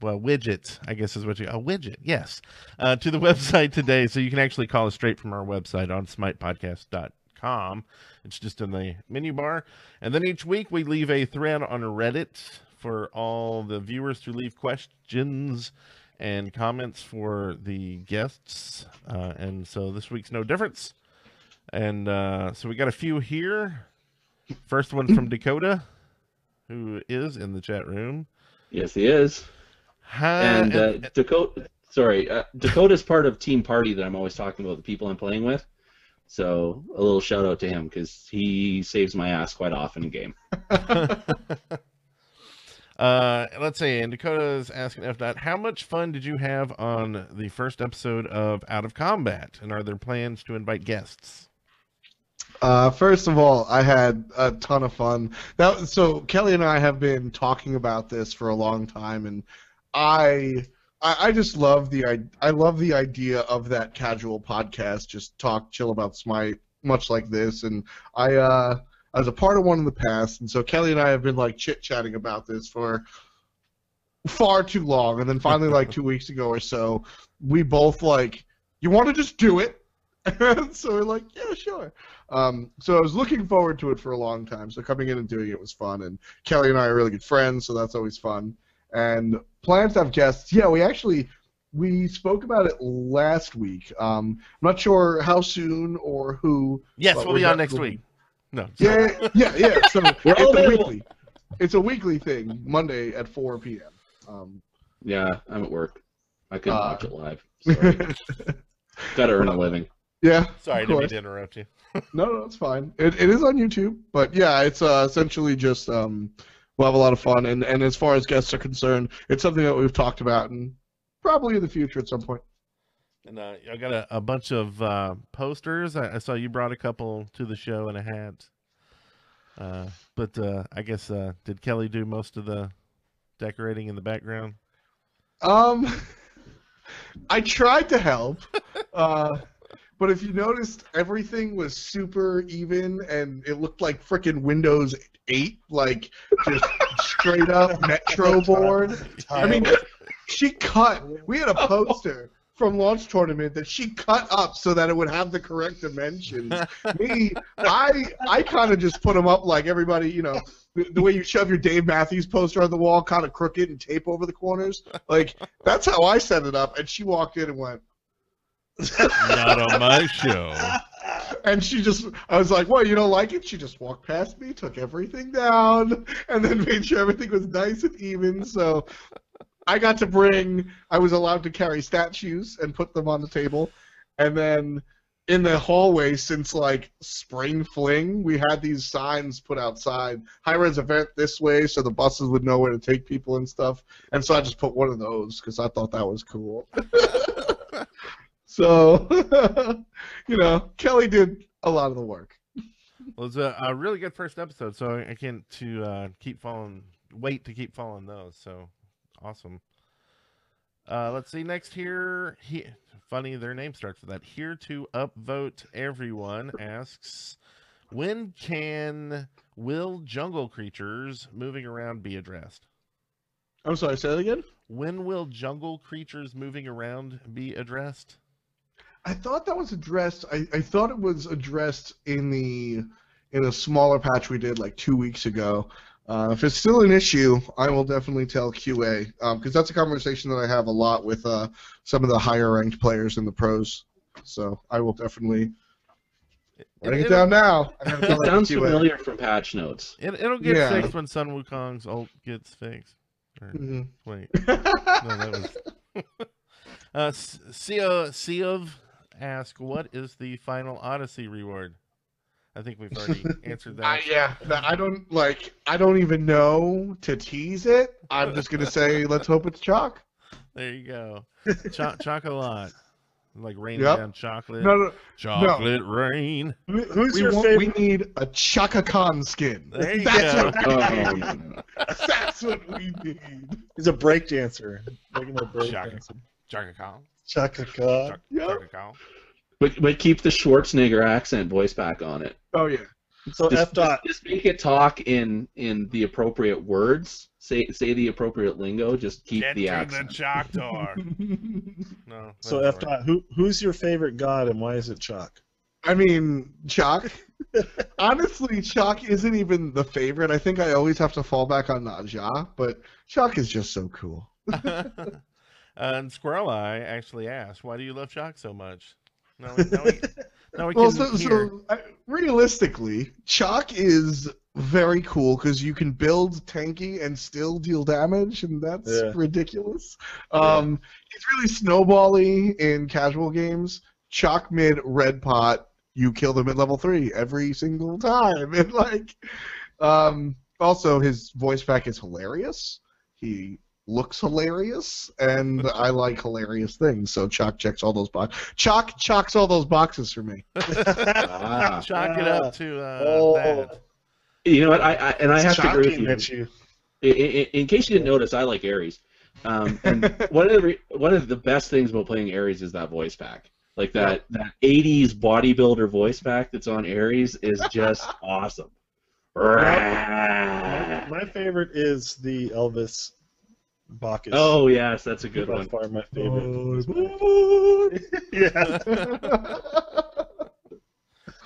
well, widget, I guess is what you a widget, yes, uh, to the website today, so you can actually call us straight from our website on smitepodcast.com. It's just in the menu bar, and then each week we leave a thread on Reddit for all the viewers to leave questions and comments for the guests, uh, and so this week's no difference. And uh, so we got a few here. First one from Dakota, who is in the chat room. Yes, he is. Hi, and uh, Dakota, sorry, uh, Dakota's part of Team Party that I'm always talking about, the people I'm playing with. So a little shout out to him because he saves my ass quite often in game. uh, let's see. And Dakota's asking F dot, how much fun did you have on the first episode of Out of Combat? And are there plans to invite guests? Uh, first of all, I had a ton of fun. That so Kelly and I have been talking about this for a long time, and I I, I just love the I, I love the idea of that casual podcast, just talk, chill about Smite, much like this. And I uh, I was a part of one in the past, and so Kelly and I have been like chit chatting about this for far too long. And then finally, like two weeks ago or so, we both like, you want to just do it? so we're like, yeah, sure. Um, so I was looking forward to it for a long time. So coming in and doing it was fun. And Kelly and I are really good friends, so that's always fun. And plans to have guests. Yeah, we actually we spoke about it last week. Um, I'm not sure how soon or who. Yes, but we'll be on next definitely- week. No. Yeah, yeah, yeah. So We're all it's a weekly. It's a weekly thing, Monday at 4 p.m. Um, Yeah, I'm at work. I couldn't Uh, watch it live. Sorry. Gotta earn a living. Yeah. Sorry, I didn't mean to interrupt you. No, no, it's fine. It, it is on YouTube, but yeah, it's uh, essentially just um, we'll have a lot of fun, and and as far as guests are concerned, it's something that we've talked about, and probably in the future at some point. And uh, I got a, a bunch of uh, posters. I, I saw you brought a couple to the show and a hat. Uh, but uh, I guess uh, did Kelly do most of the decorating in the background? Um, I tried to help, uh, but if you noticed, everything was super even, and it looked like freaking Windows 8, like just straight up Metro board. I mean, she cut. We had a poster from launch tournament that she cut up so that it would have the correct dimensions. Me, I, I kind of just put them up like everybody, you know, the, the way you shove your Dave Matthews poster on the wall, kind of crooked and tape over the corners. Like that's how I set it up. And she walked in and went, Not on my show. and she just, I was like, "What? You don't like it?" She just walked past me, took everything down, and then made sure everything was nice and even. So I got to bring. I was allowed to carry statues and put them on the table, and then in the hallway, since like spring fling, we had these signs put outside. Hi-Rez event this way, so the buses would know where to take people and stuff. And so I just put one of those because I thought that was cool. so, you know, Kelly did a lot of the work. Well, it's a, a really good first episode, so I can't to uh, keep following. Wait to keep following those. So awesome. Uh, let's see next here. He, funny, their name starts with that. Here to upvote everyone asks, when can will jungle creatures moving around be addressed? I'm sorry, say that again. When will jungle creatures moving around be addressed? I thought that was addressed. I, I thought it was addressed in the in a smaller patch we did like two weeks ago. Uh, if it's still an issue, I will definitely tell QA because that's a conversation that I have a lot with uh, some of the higher ranked players in the pros. So I will definitely write it it'll- down now. I It sounds QA. familiar from patch notes. It, it'll get Yeah. fixed when Sun Wukong's ult gets fixed. Or- Mhm. Wait, no, that was. uh, S- Sio Siov ask, "What is the final Odyssey reward?" I think we've already answered that. I, yeah, that- I don't like. I don't even know to tease it. I'm just gonna say, let's hope it's Chaac. There you go. Cho- chocolate, like raining Yep. down chocolate. No, no, chocolate rain. Who's we, your want, favorite? we need a Chaka Khan skin. There you That's go. what we Oh, need. That's what we need. He's a break dancer. Regular break Shaka. dancer. Chaka Khan. Chaka Khan. Chaka Yep. Chaka Khan. But, but keep the Schwarzenegger accent voice back on it. Oh yeah. So Just, F dot. just make it talk in in the appropriate words. Say say the appropriate lingo. Just keep Get the to accent. the Choctaw. No. So F all right. dot. Who who's your favorite god and why is it Chaac? I mean, Chaac. Honestly, Chaac isn't even the favorite. I think I always have to fall back on Naja, but Chaac is just so cool. and Squirrel Eye actually asked, "Why do you love Chaac so much?" No, we, no, we, no, we Well, can so, hear. so uh, realistically, Chaac is very cool because you can build tanky and still deal damage, and that's Yeah. ridiculous. Um, He's really snowbally in casual games. Chaac mid red pot, you kill them at level three every single time, and like, um, also his voice pack is hilarious. He looks hilarious, and I like hilarious things. So Chaac checks all those boxes. Chaac chocks all those boxes for me. Ah. Chalk it up to uh, Oh. that. You know what? I, I and I have to agree with you. that you. In, in, in case you didn't notice, I like Ares. Um, and one of the re- one of the best things about playing Ares is that voice pack. Like that that '80s bodybuilder voice pack that's on Ares is just awesome. My, my favorite is the Elvis Bacchus. Oh yes, that's a good by one. far my favorite. Oh, yeah.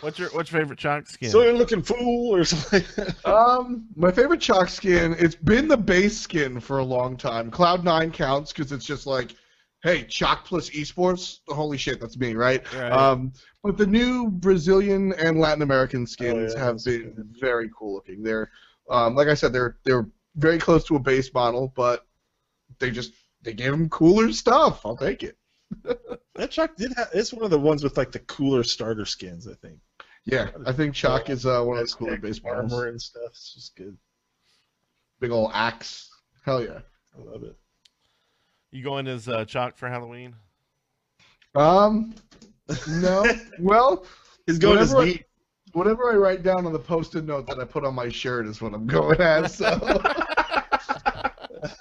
What's your what's your favorite Chaac skin? So you're looking fool or something. like. Um, my favorite Chaac skin. It's been the base skin for a long time. Cloud Nine counts because it's just like, hey, Chaac plus esports. Holy shit, that's me, right? Right. Um, but the new Brazilian and Latin American skins Oh, yeah, have been good. very cool looking. They're, um, like I said, they're they're very close to a base model, but they just they gave him cooler stuff. I'll take it. That Chaac did have. It's one of the ones with like the cooler starter skins. I think. Yeah, I think Chaac is uh, one of Has the cooler like base armor and stuff. It's just good. Big old axe. Hell yeah. I love it. you going as uh, Chaac for Halloween? Um, no. well, He's going as Whenever neat. whatever I write down on the post-it note that I put on my shirt is what I'm going as. So.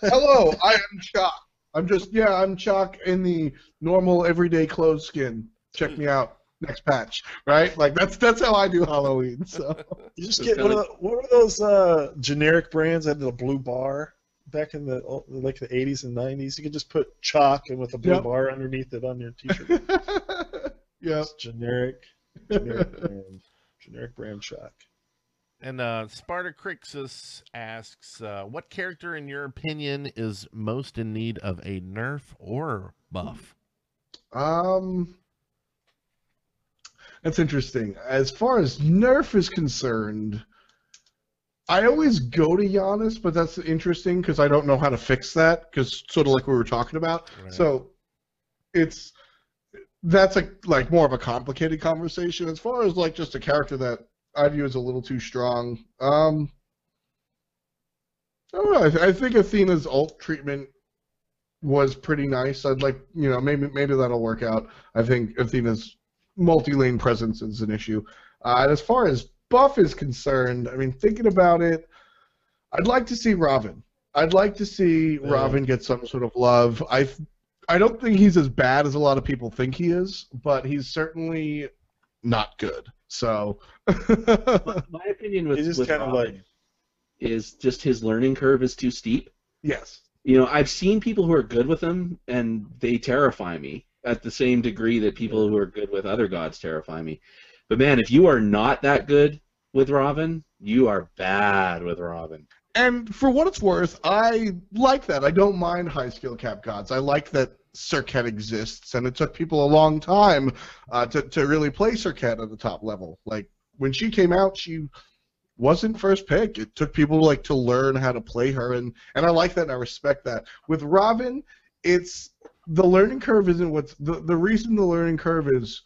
Hello, I am Chaac. I'm just yeah, I'm Chaac in the normal everyday clothes skin. Check me out. Next patch, right? Like that's that's how I do Halloween. So You just get one kinda- the, what were those uh, generic brands that had a blue bar back in the oh, like the 80s and 90s? You could just put Chaac and with a blue Yep. bar underneath it on your T-shirt. yeah. Generic, generic brand, generic brand Chaac. And uh, Spartacrixus asks, uh, "What character, in your opinion, is most in need of a nerf or buff?" Um, that's interesting. As far as Nerf is concerned, I always go to Janus, but that's interesting because I don't know how to fix that. Because sort of like we were talking about, Right. so it's that's a like more of a complicated conversation. As far as like just a character that I view as a little too strong, um, I don't know. I, th- I think Athena's alt treatment was pretty nice. I'd like, you know, maybe maybe that'll work out. I think Athena's multi-lane presence is an issue. Uh, and as far as buff is concerned, I mean, thinking about it, I'd like to see Robin. I'd like to see Yeah. Robin get some sort of love. I I don't think he's as bad as a lot of people think he is, but he's certainly not good. So My opinion with, just with kind of Robin like is just his learning curve is too steep. yes. You know, I've seen people who are good with him, and they terrify me at the same degree that people who are good with other gods terrify me. But man, if you are not that good with Robin, you are bad with Robin. And for what it's worth, I like that. I don't mind high skill cap gods. I like that Serqet exists, and it took people a long time uh, to to really play Serqet at the top level. Like when she came out, she wasn't first pick. It took people like to learn how to play her, and and I like that. and I respect that. With Robin, it's the learning curve isn't what's the the reason the learning curve is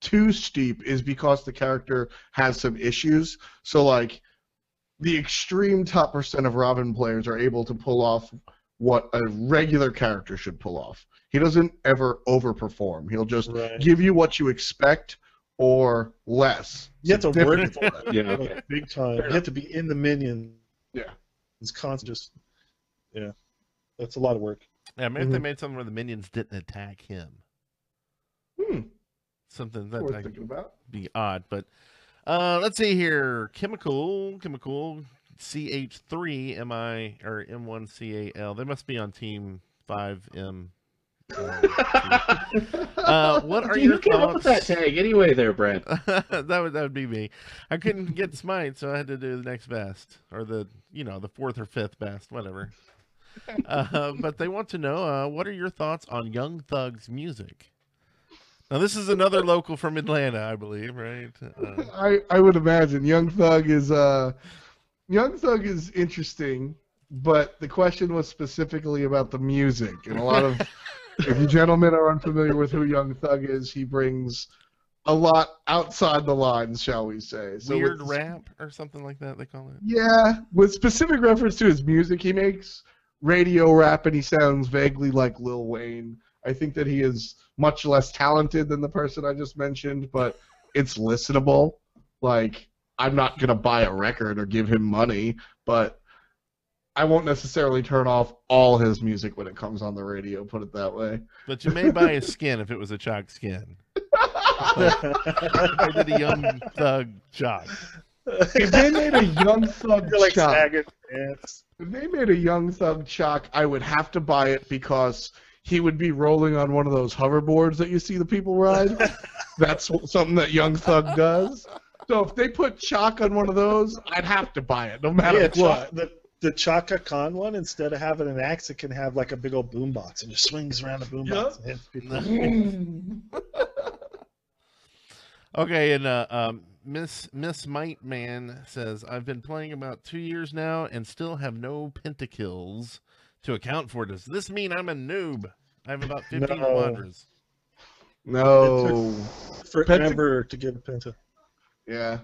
too steep is because the character has some issues. So like the extreme top percent of Robin players are able to pull off what a regular character should pull off. He doesn't ever overperform. He'll just right. give you what you expect or less. You have to work for Different. that. Yeah, okay. big time. You have to be in the minion. Yeah. It's constant. Just yeah, that's a lot of work. Yeah, maybe if they made something where the minions didn't attack him. Hmm. Something that Worth I thinking about. be odd, but uh, let's see here. Chemical, chemical, CH3 MI or M1CAL. They must be on team 5M. Uh, what are Gee, your who came up with that thoughts? tag anyway, there, Brent? that would that would be me. I couldn't get smite, so I had to do the next best, or the you know the fourth or fifth best, whatever. Uh, but they want to know uh, what are your thoughts on Young Thug's music? Now this is another local from Atlanta, I believe, right? Uh, I, I would imagine Young Thug is uh Young Thug is interesting, but the question was specifically about the music, and a lot of if you gentlemen are unfamiliar with who Young Thug is, he brings a lot outside the lines, shall we say? So with- weird rap or something like that they call it. Yeah, with specific reference to his music, he makes radio rap, and he sounds vaguely like Lil Wayne. I think that he is much less talented than the person I just mentioned, but it's listenable. Like, I'm not gonna buy a record or give him money, but I won't necessarily turn off all his music when it comes on the radio. Put it that way. But you may buy his skin if it was a Chaac skin. I did a Young Thug Chaac. If they made a Young Thug like Chaac. If they made a Young Thug Chaac, I would have to buy it because he would be rolling on one of those hoverboards that you see the people ride. That's something that Young Thug does. So if they put Chaac on one of those, I'd have to buy it, no matter Yeah, what. Cha- the the Chaka Khan one, instead of having an axe, it can have like a big old boombox and just swings around the boombox and hits people. Okay, and uh, um, Miss Miss Might Man says I've been playing about two years now and still have no pentakills to account for. Does this mean I'm a noob? I have about fifteen No. quadras. no. Forever to get a penta. Yeah.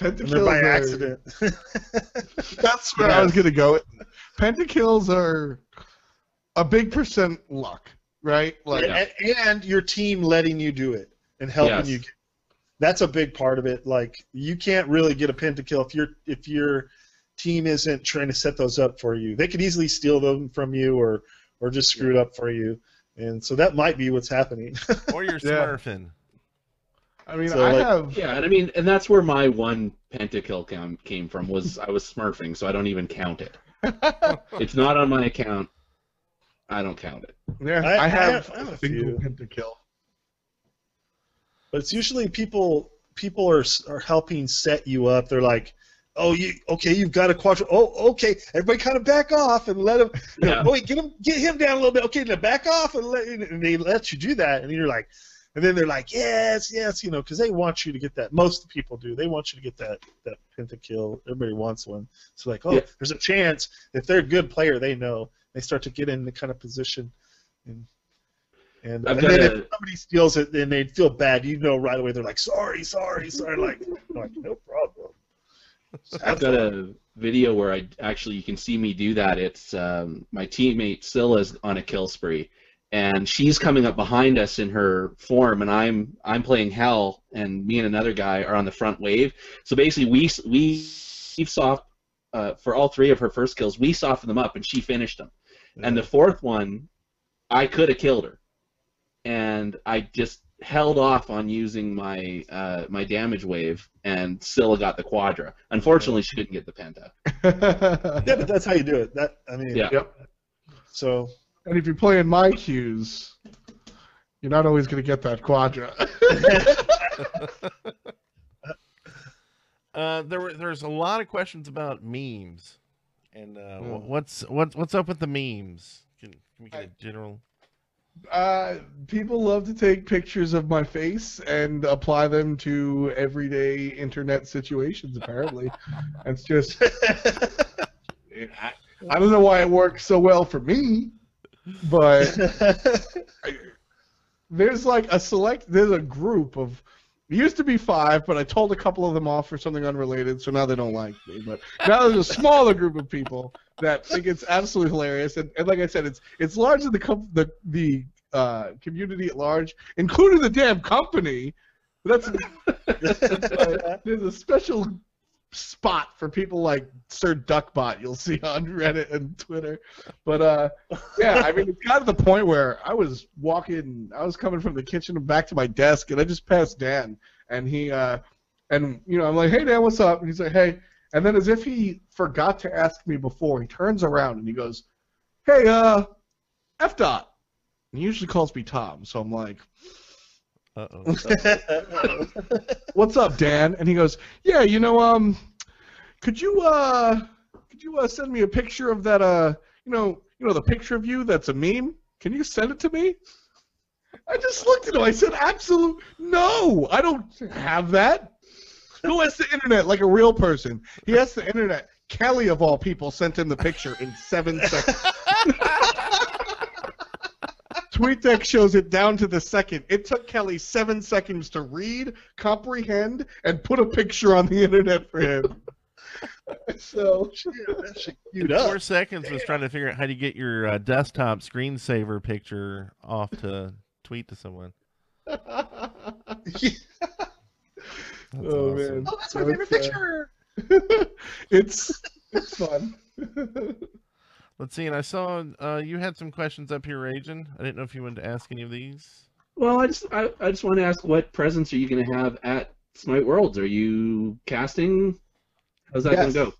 And Pentakills by are- accident. That's where I was gonna go. Pentakills are a big percent luck, right? Like and, and your team letting you do it and helping Yes. you. Get, that's a big part of it. Like you can't really get a pentakill if your if your team isn't trying to set those up for you. They could easily steal them from you or or just screw it up for you. And so that might be what's happening. Or you're Yeah. Smurfing. I mean, So, I like- have. Yeah, and I mean, and that's where my one pentakill cam- came from. Was I was smurfing, so I don't even count it. It's not on my account. I don't count it. Yeah, I- I, I have, have- I have a a single few. pentakill. but it's usually people people are are helping set you up. They're like, "Oh, you okay? You've got a quadra. Oh, okay. Everybody, kind of back off and let him. You know, Yeah. oh, wait, get him, get him down a little bit. Okay, now back off and let. And they let you do that, and you're like, and then they're like, yes, yes, you know, because they want you to get that. Most people do. They want you to get that that pentakill. Everybody wants one. So like, oh, Yeah. there's a chance if they're a good player, they know they start to get in the kind of position, and and, and then a- if somebody steals it, then they feel bad. You know right away. They're like, sorry, sorry, sorry. Like, like no problem. I've got a video where I actually you can see me do that. It's um, my teammate Scylla's on a kill spree, and she's coming up behind us in her form, and I'm I'm playing hell, and me and another guy are on the front wave. So basically, we we we soft uh, for all three of her first kills. We softened them up, and she finished them. And the fourth one, I could have killed her, and I just held off on using my uh, my damage wave, and Scylla got the quadra. Unfortunately, she didn't get the penta. yeah, but that's how you do it. That I mean, Yeah. Yep. So And if you're playing my queues, you're not always going to get that quadra. Uh, there were there's a lot of questions about memes, and uh, wh- Hmm. what's what what's up with the memes? Can, can we get a general? uh, people love to take pictures of my face and apply them to everyday internet situations. Apparently, it's just I, I don't know why it works so well for me, but there's like a select there's a group of it used to be five but i told a couple of them off for something unrelated so now they don't like me. But now there's a smaller group of people that think it's absolutely hilarious and, and like i said it's it's largely the com- the the uh, community at large including the damn company. That's uh, there's a special spot for people like Sir Duckbot you'll see on Reddit and Twitter. But uh yeah, I mean it's got to the point where I was walking I was coming from the kitchen back to my desk and I just passed Dan and he uh and you know I'm like, Hey Dan, what's up? And he's like, Hey and then as if he forgot to ask me before, he turns around and he goes, Hey, uh F dot and he usually calls me Tom, so I'm like, Uh oh. what's up, Dan? And he goes, yeah, you know, um, could you, uh, could you uh, send me a picture of that, uh, you know, you know, the picture of you that's a meme? Can you send it to me? I just looked at him. I said, absolute no, I don't have that. Who has the internet like a real person? He has the internet. Kelly, of all people, sent him the picture in seven seconds. TweetDeck shows it down to the second. It took Kelly seven seconds to read, comprehend, and put a picture on the internet for him. so, Queued Four up. seconds was trying to figure out how to get your uh, desktop screensaver picture off to tweet to someone. That's oh awesome. man, Oh, that's my So favorite it's, picture. uh, it's it's fun. Let's see, and I saw uh, you had some questions up here, Raging. I didn't know if you wanted to ask any of these. Well, I just I, I just want to ask, what presence are you going to have at Smite Worlds? Are you casting? How's that Yes. going to go?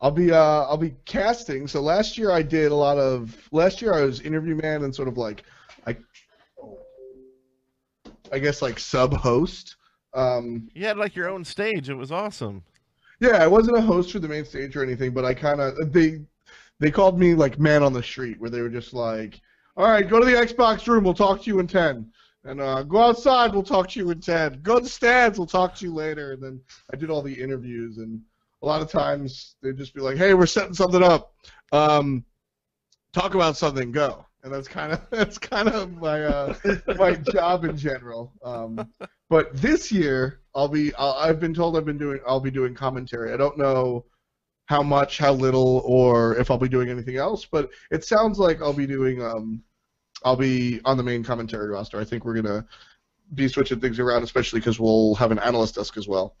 I'll be uh I'll be casting. So last year I did a lot of last year I was interview man and sort of like I I guess like sub host. Um You had like your own stage. It was awesome. yeah, I wasn't a host for the main stage or anything, but I kind of they they called me like man on the street where they were just like, "All right, go to the Xbox room, we'll talk to you in 10." And uh, go outside, we'll talk to you in 10. Go to the stands, we'll talk to you later. And then I did all the interviews and a lot of times they'd just be like, "Hey, we're setting something up. Um, talk about something. Go." And that's kind of that's kind of my uh, my job in general. Um, but this year, I'll be I'll, I've been told I've been doing I'll be doing commentary. I don't know how much, how little, or if I'll be doing anything else. But it sounds like I'll be doing um, I'll be on the main commentary roster. I think we're gonna be switching things around, especially because we'll have an analyst desk as well.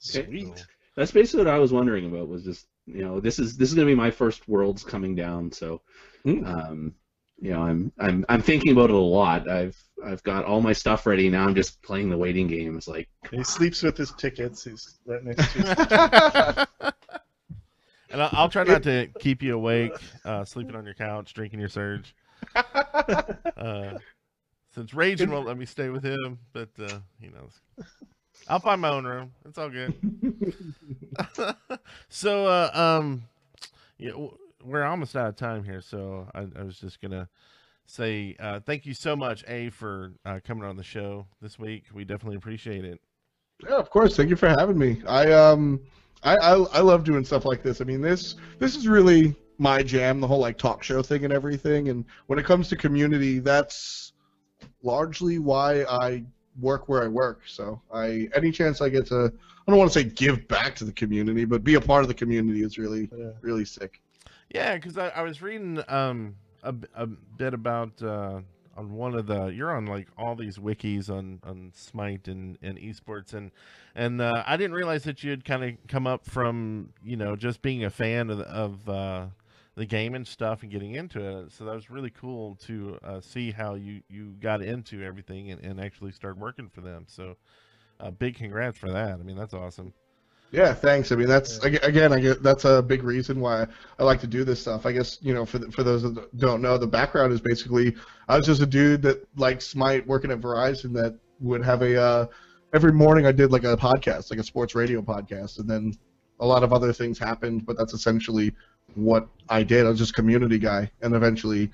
Sweet. That's basically what I was wondering about. Was just you know this is this is gonna be my first Worlds coming down, so Hmm. um, you know I'm I'm I'm thinking about it a lot. I've I've got all my stuff ready now. I'm just playing the waiting game. It's like He sleeps with his tickets. He's right next to his and I'll, I'll try not to keep you awake, uh, sleeping on your couch, drinking your surge. Uh, since Raging won't let me stay with him, but uh, he knows. I'll find my own room. It's all good. so, uh, um, yeah, w- we're almost out of time here, so I, I was just gonna say uh, thank you so much, A, for uh, coming on the show this week. We definitely appreciate it. Yeah, of course. Thank you for having me. I um, I, I I love doing stuff like this. I mean, this this is really my jam, the whole like talk show thing and everything. And when it comes to community, that's largely why I work where I work. So I any chance I get to, I don't want to say give back to the community, but be a part of the community is really Yeah. really sick. Yeah, because I, I was reading um a, a bit about uh, on one of the you're on like all these wikis on on Smite and and esports and and uh, I didn't realize that you had kind of come up from you know just being a fan of of uh, the game and stuff and getting into it. So that was really cool to uh, see how you you got into everything and, and actually started working for them. So. Uh, big congrats for that. I mean, that's awesome. Yeah, thanks. I mean, that's ag- again, I get that's a big reason why I like to do this stuff. I guess you know, for the, for those that don't know, the background is basically I was just a dude that liked Smite, working at Verizon, that would have a uh, every morning I did like a podcast, like a sports radio podcast, and then a lot of other things happened, but that's essentially what I did. I was just a community guy, and eventually,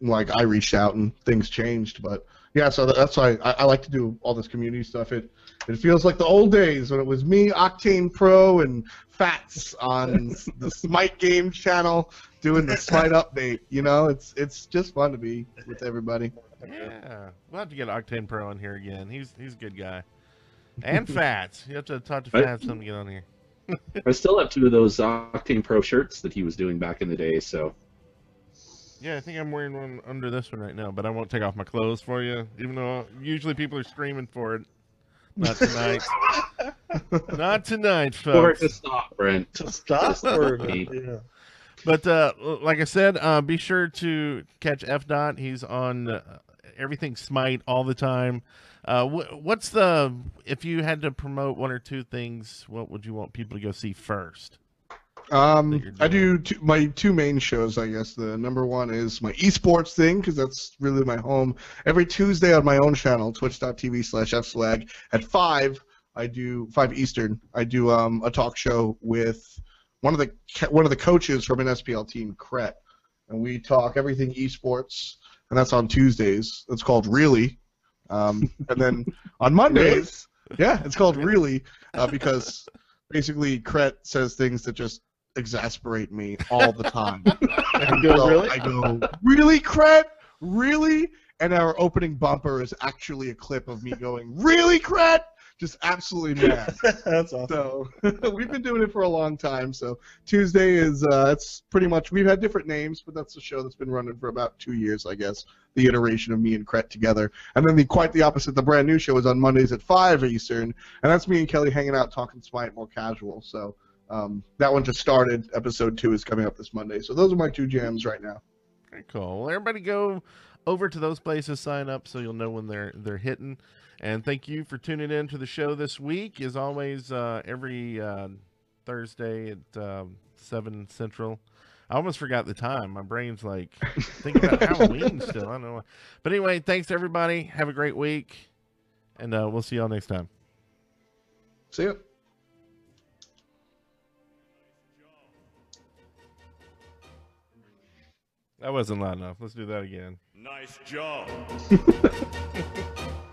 like I reached out and things changed, but. Yeah, so that's why I, I like to do all this community stuff. It it feels like the old days when it was me, Octane Pro, and Fats on the Smite Game channel doing the Smite update. You know, it's it's just fun to be with everybody. Yeah, we'll have to get Octane Pro on here again. He's he's a good guy. And Fats, you have to talk to Right. Fats to get on here. I still have two of those Octane Pro shirts that he was doing back in the day. So Yeah, I think I'm wearing one under this one right now, but I won't take off my clothes for you, even though usually people are screaming for it. Not tonight. Not tonight, or folks. to stop, Brent. to stop or yeah. But uh, like I said, uh, be sure to catch F Dot. He's on uh, everything Smite all the time. Uh, wh- what's the if you had to promote one or two things, what would you want people to go see first? Um, I do two, my two main shows. I guess the number one is my esports thing because that's really my home. Every Tuesday on my own channel, twitch.tv slash fslag at five. I do five Eastern. I do um, a talk show with one of the one of the coaches from an SPL team, Cret, and we talk everything esports, and that's on Tuesdays. It's called Really, um, and then on Mondays, yeah, it's called Really uh, because basically Cret says things that just exasperate me all the time. and goes, so "Really?" I go, really, Cret? Really? And our opening bumper is actually a clip of me going, really, Cret? Just absolutely mad. That's awesome. So we've been doing it for a long time. So Tuesday is uh, it's pretty much we've had different names, but that's the show that's been running for about two years, I guess. The iteration of me and Cret together, and then the quite the opposite. The brand new show is on Mondays at five Eastern, and that's me and Kelly hanging out talking Smite more casual. So um, that one just started. Episode two is coming up this Monday. So those are my two jams right now. Very cool. Well, everybody go over to those places, sign up, so you'll know when they're they're hitting. And thank you for tuning in to the show this week. As always, uh, every uh, Thursday at um, seven central. I almost forgot the time. My brain's like thinking about Halloween still. I don't know. But anyway, thanks everybody. Have a great week, and uh, we'll see y'all next time. See ya. That wasn't loud enough. Let's do that again. Nice job.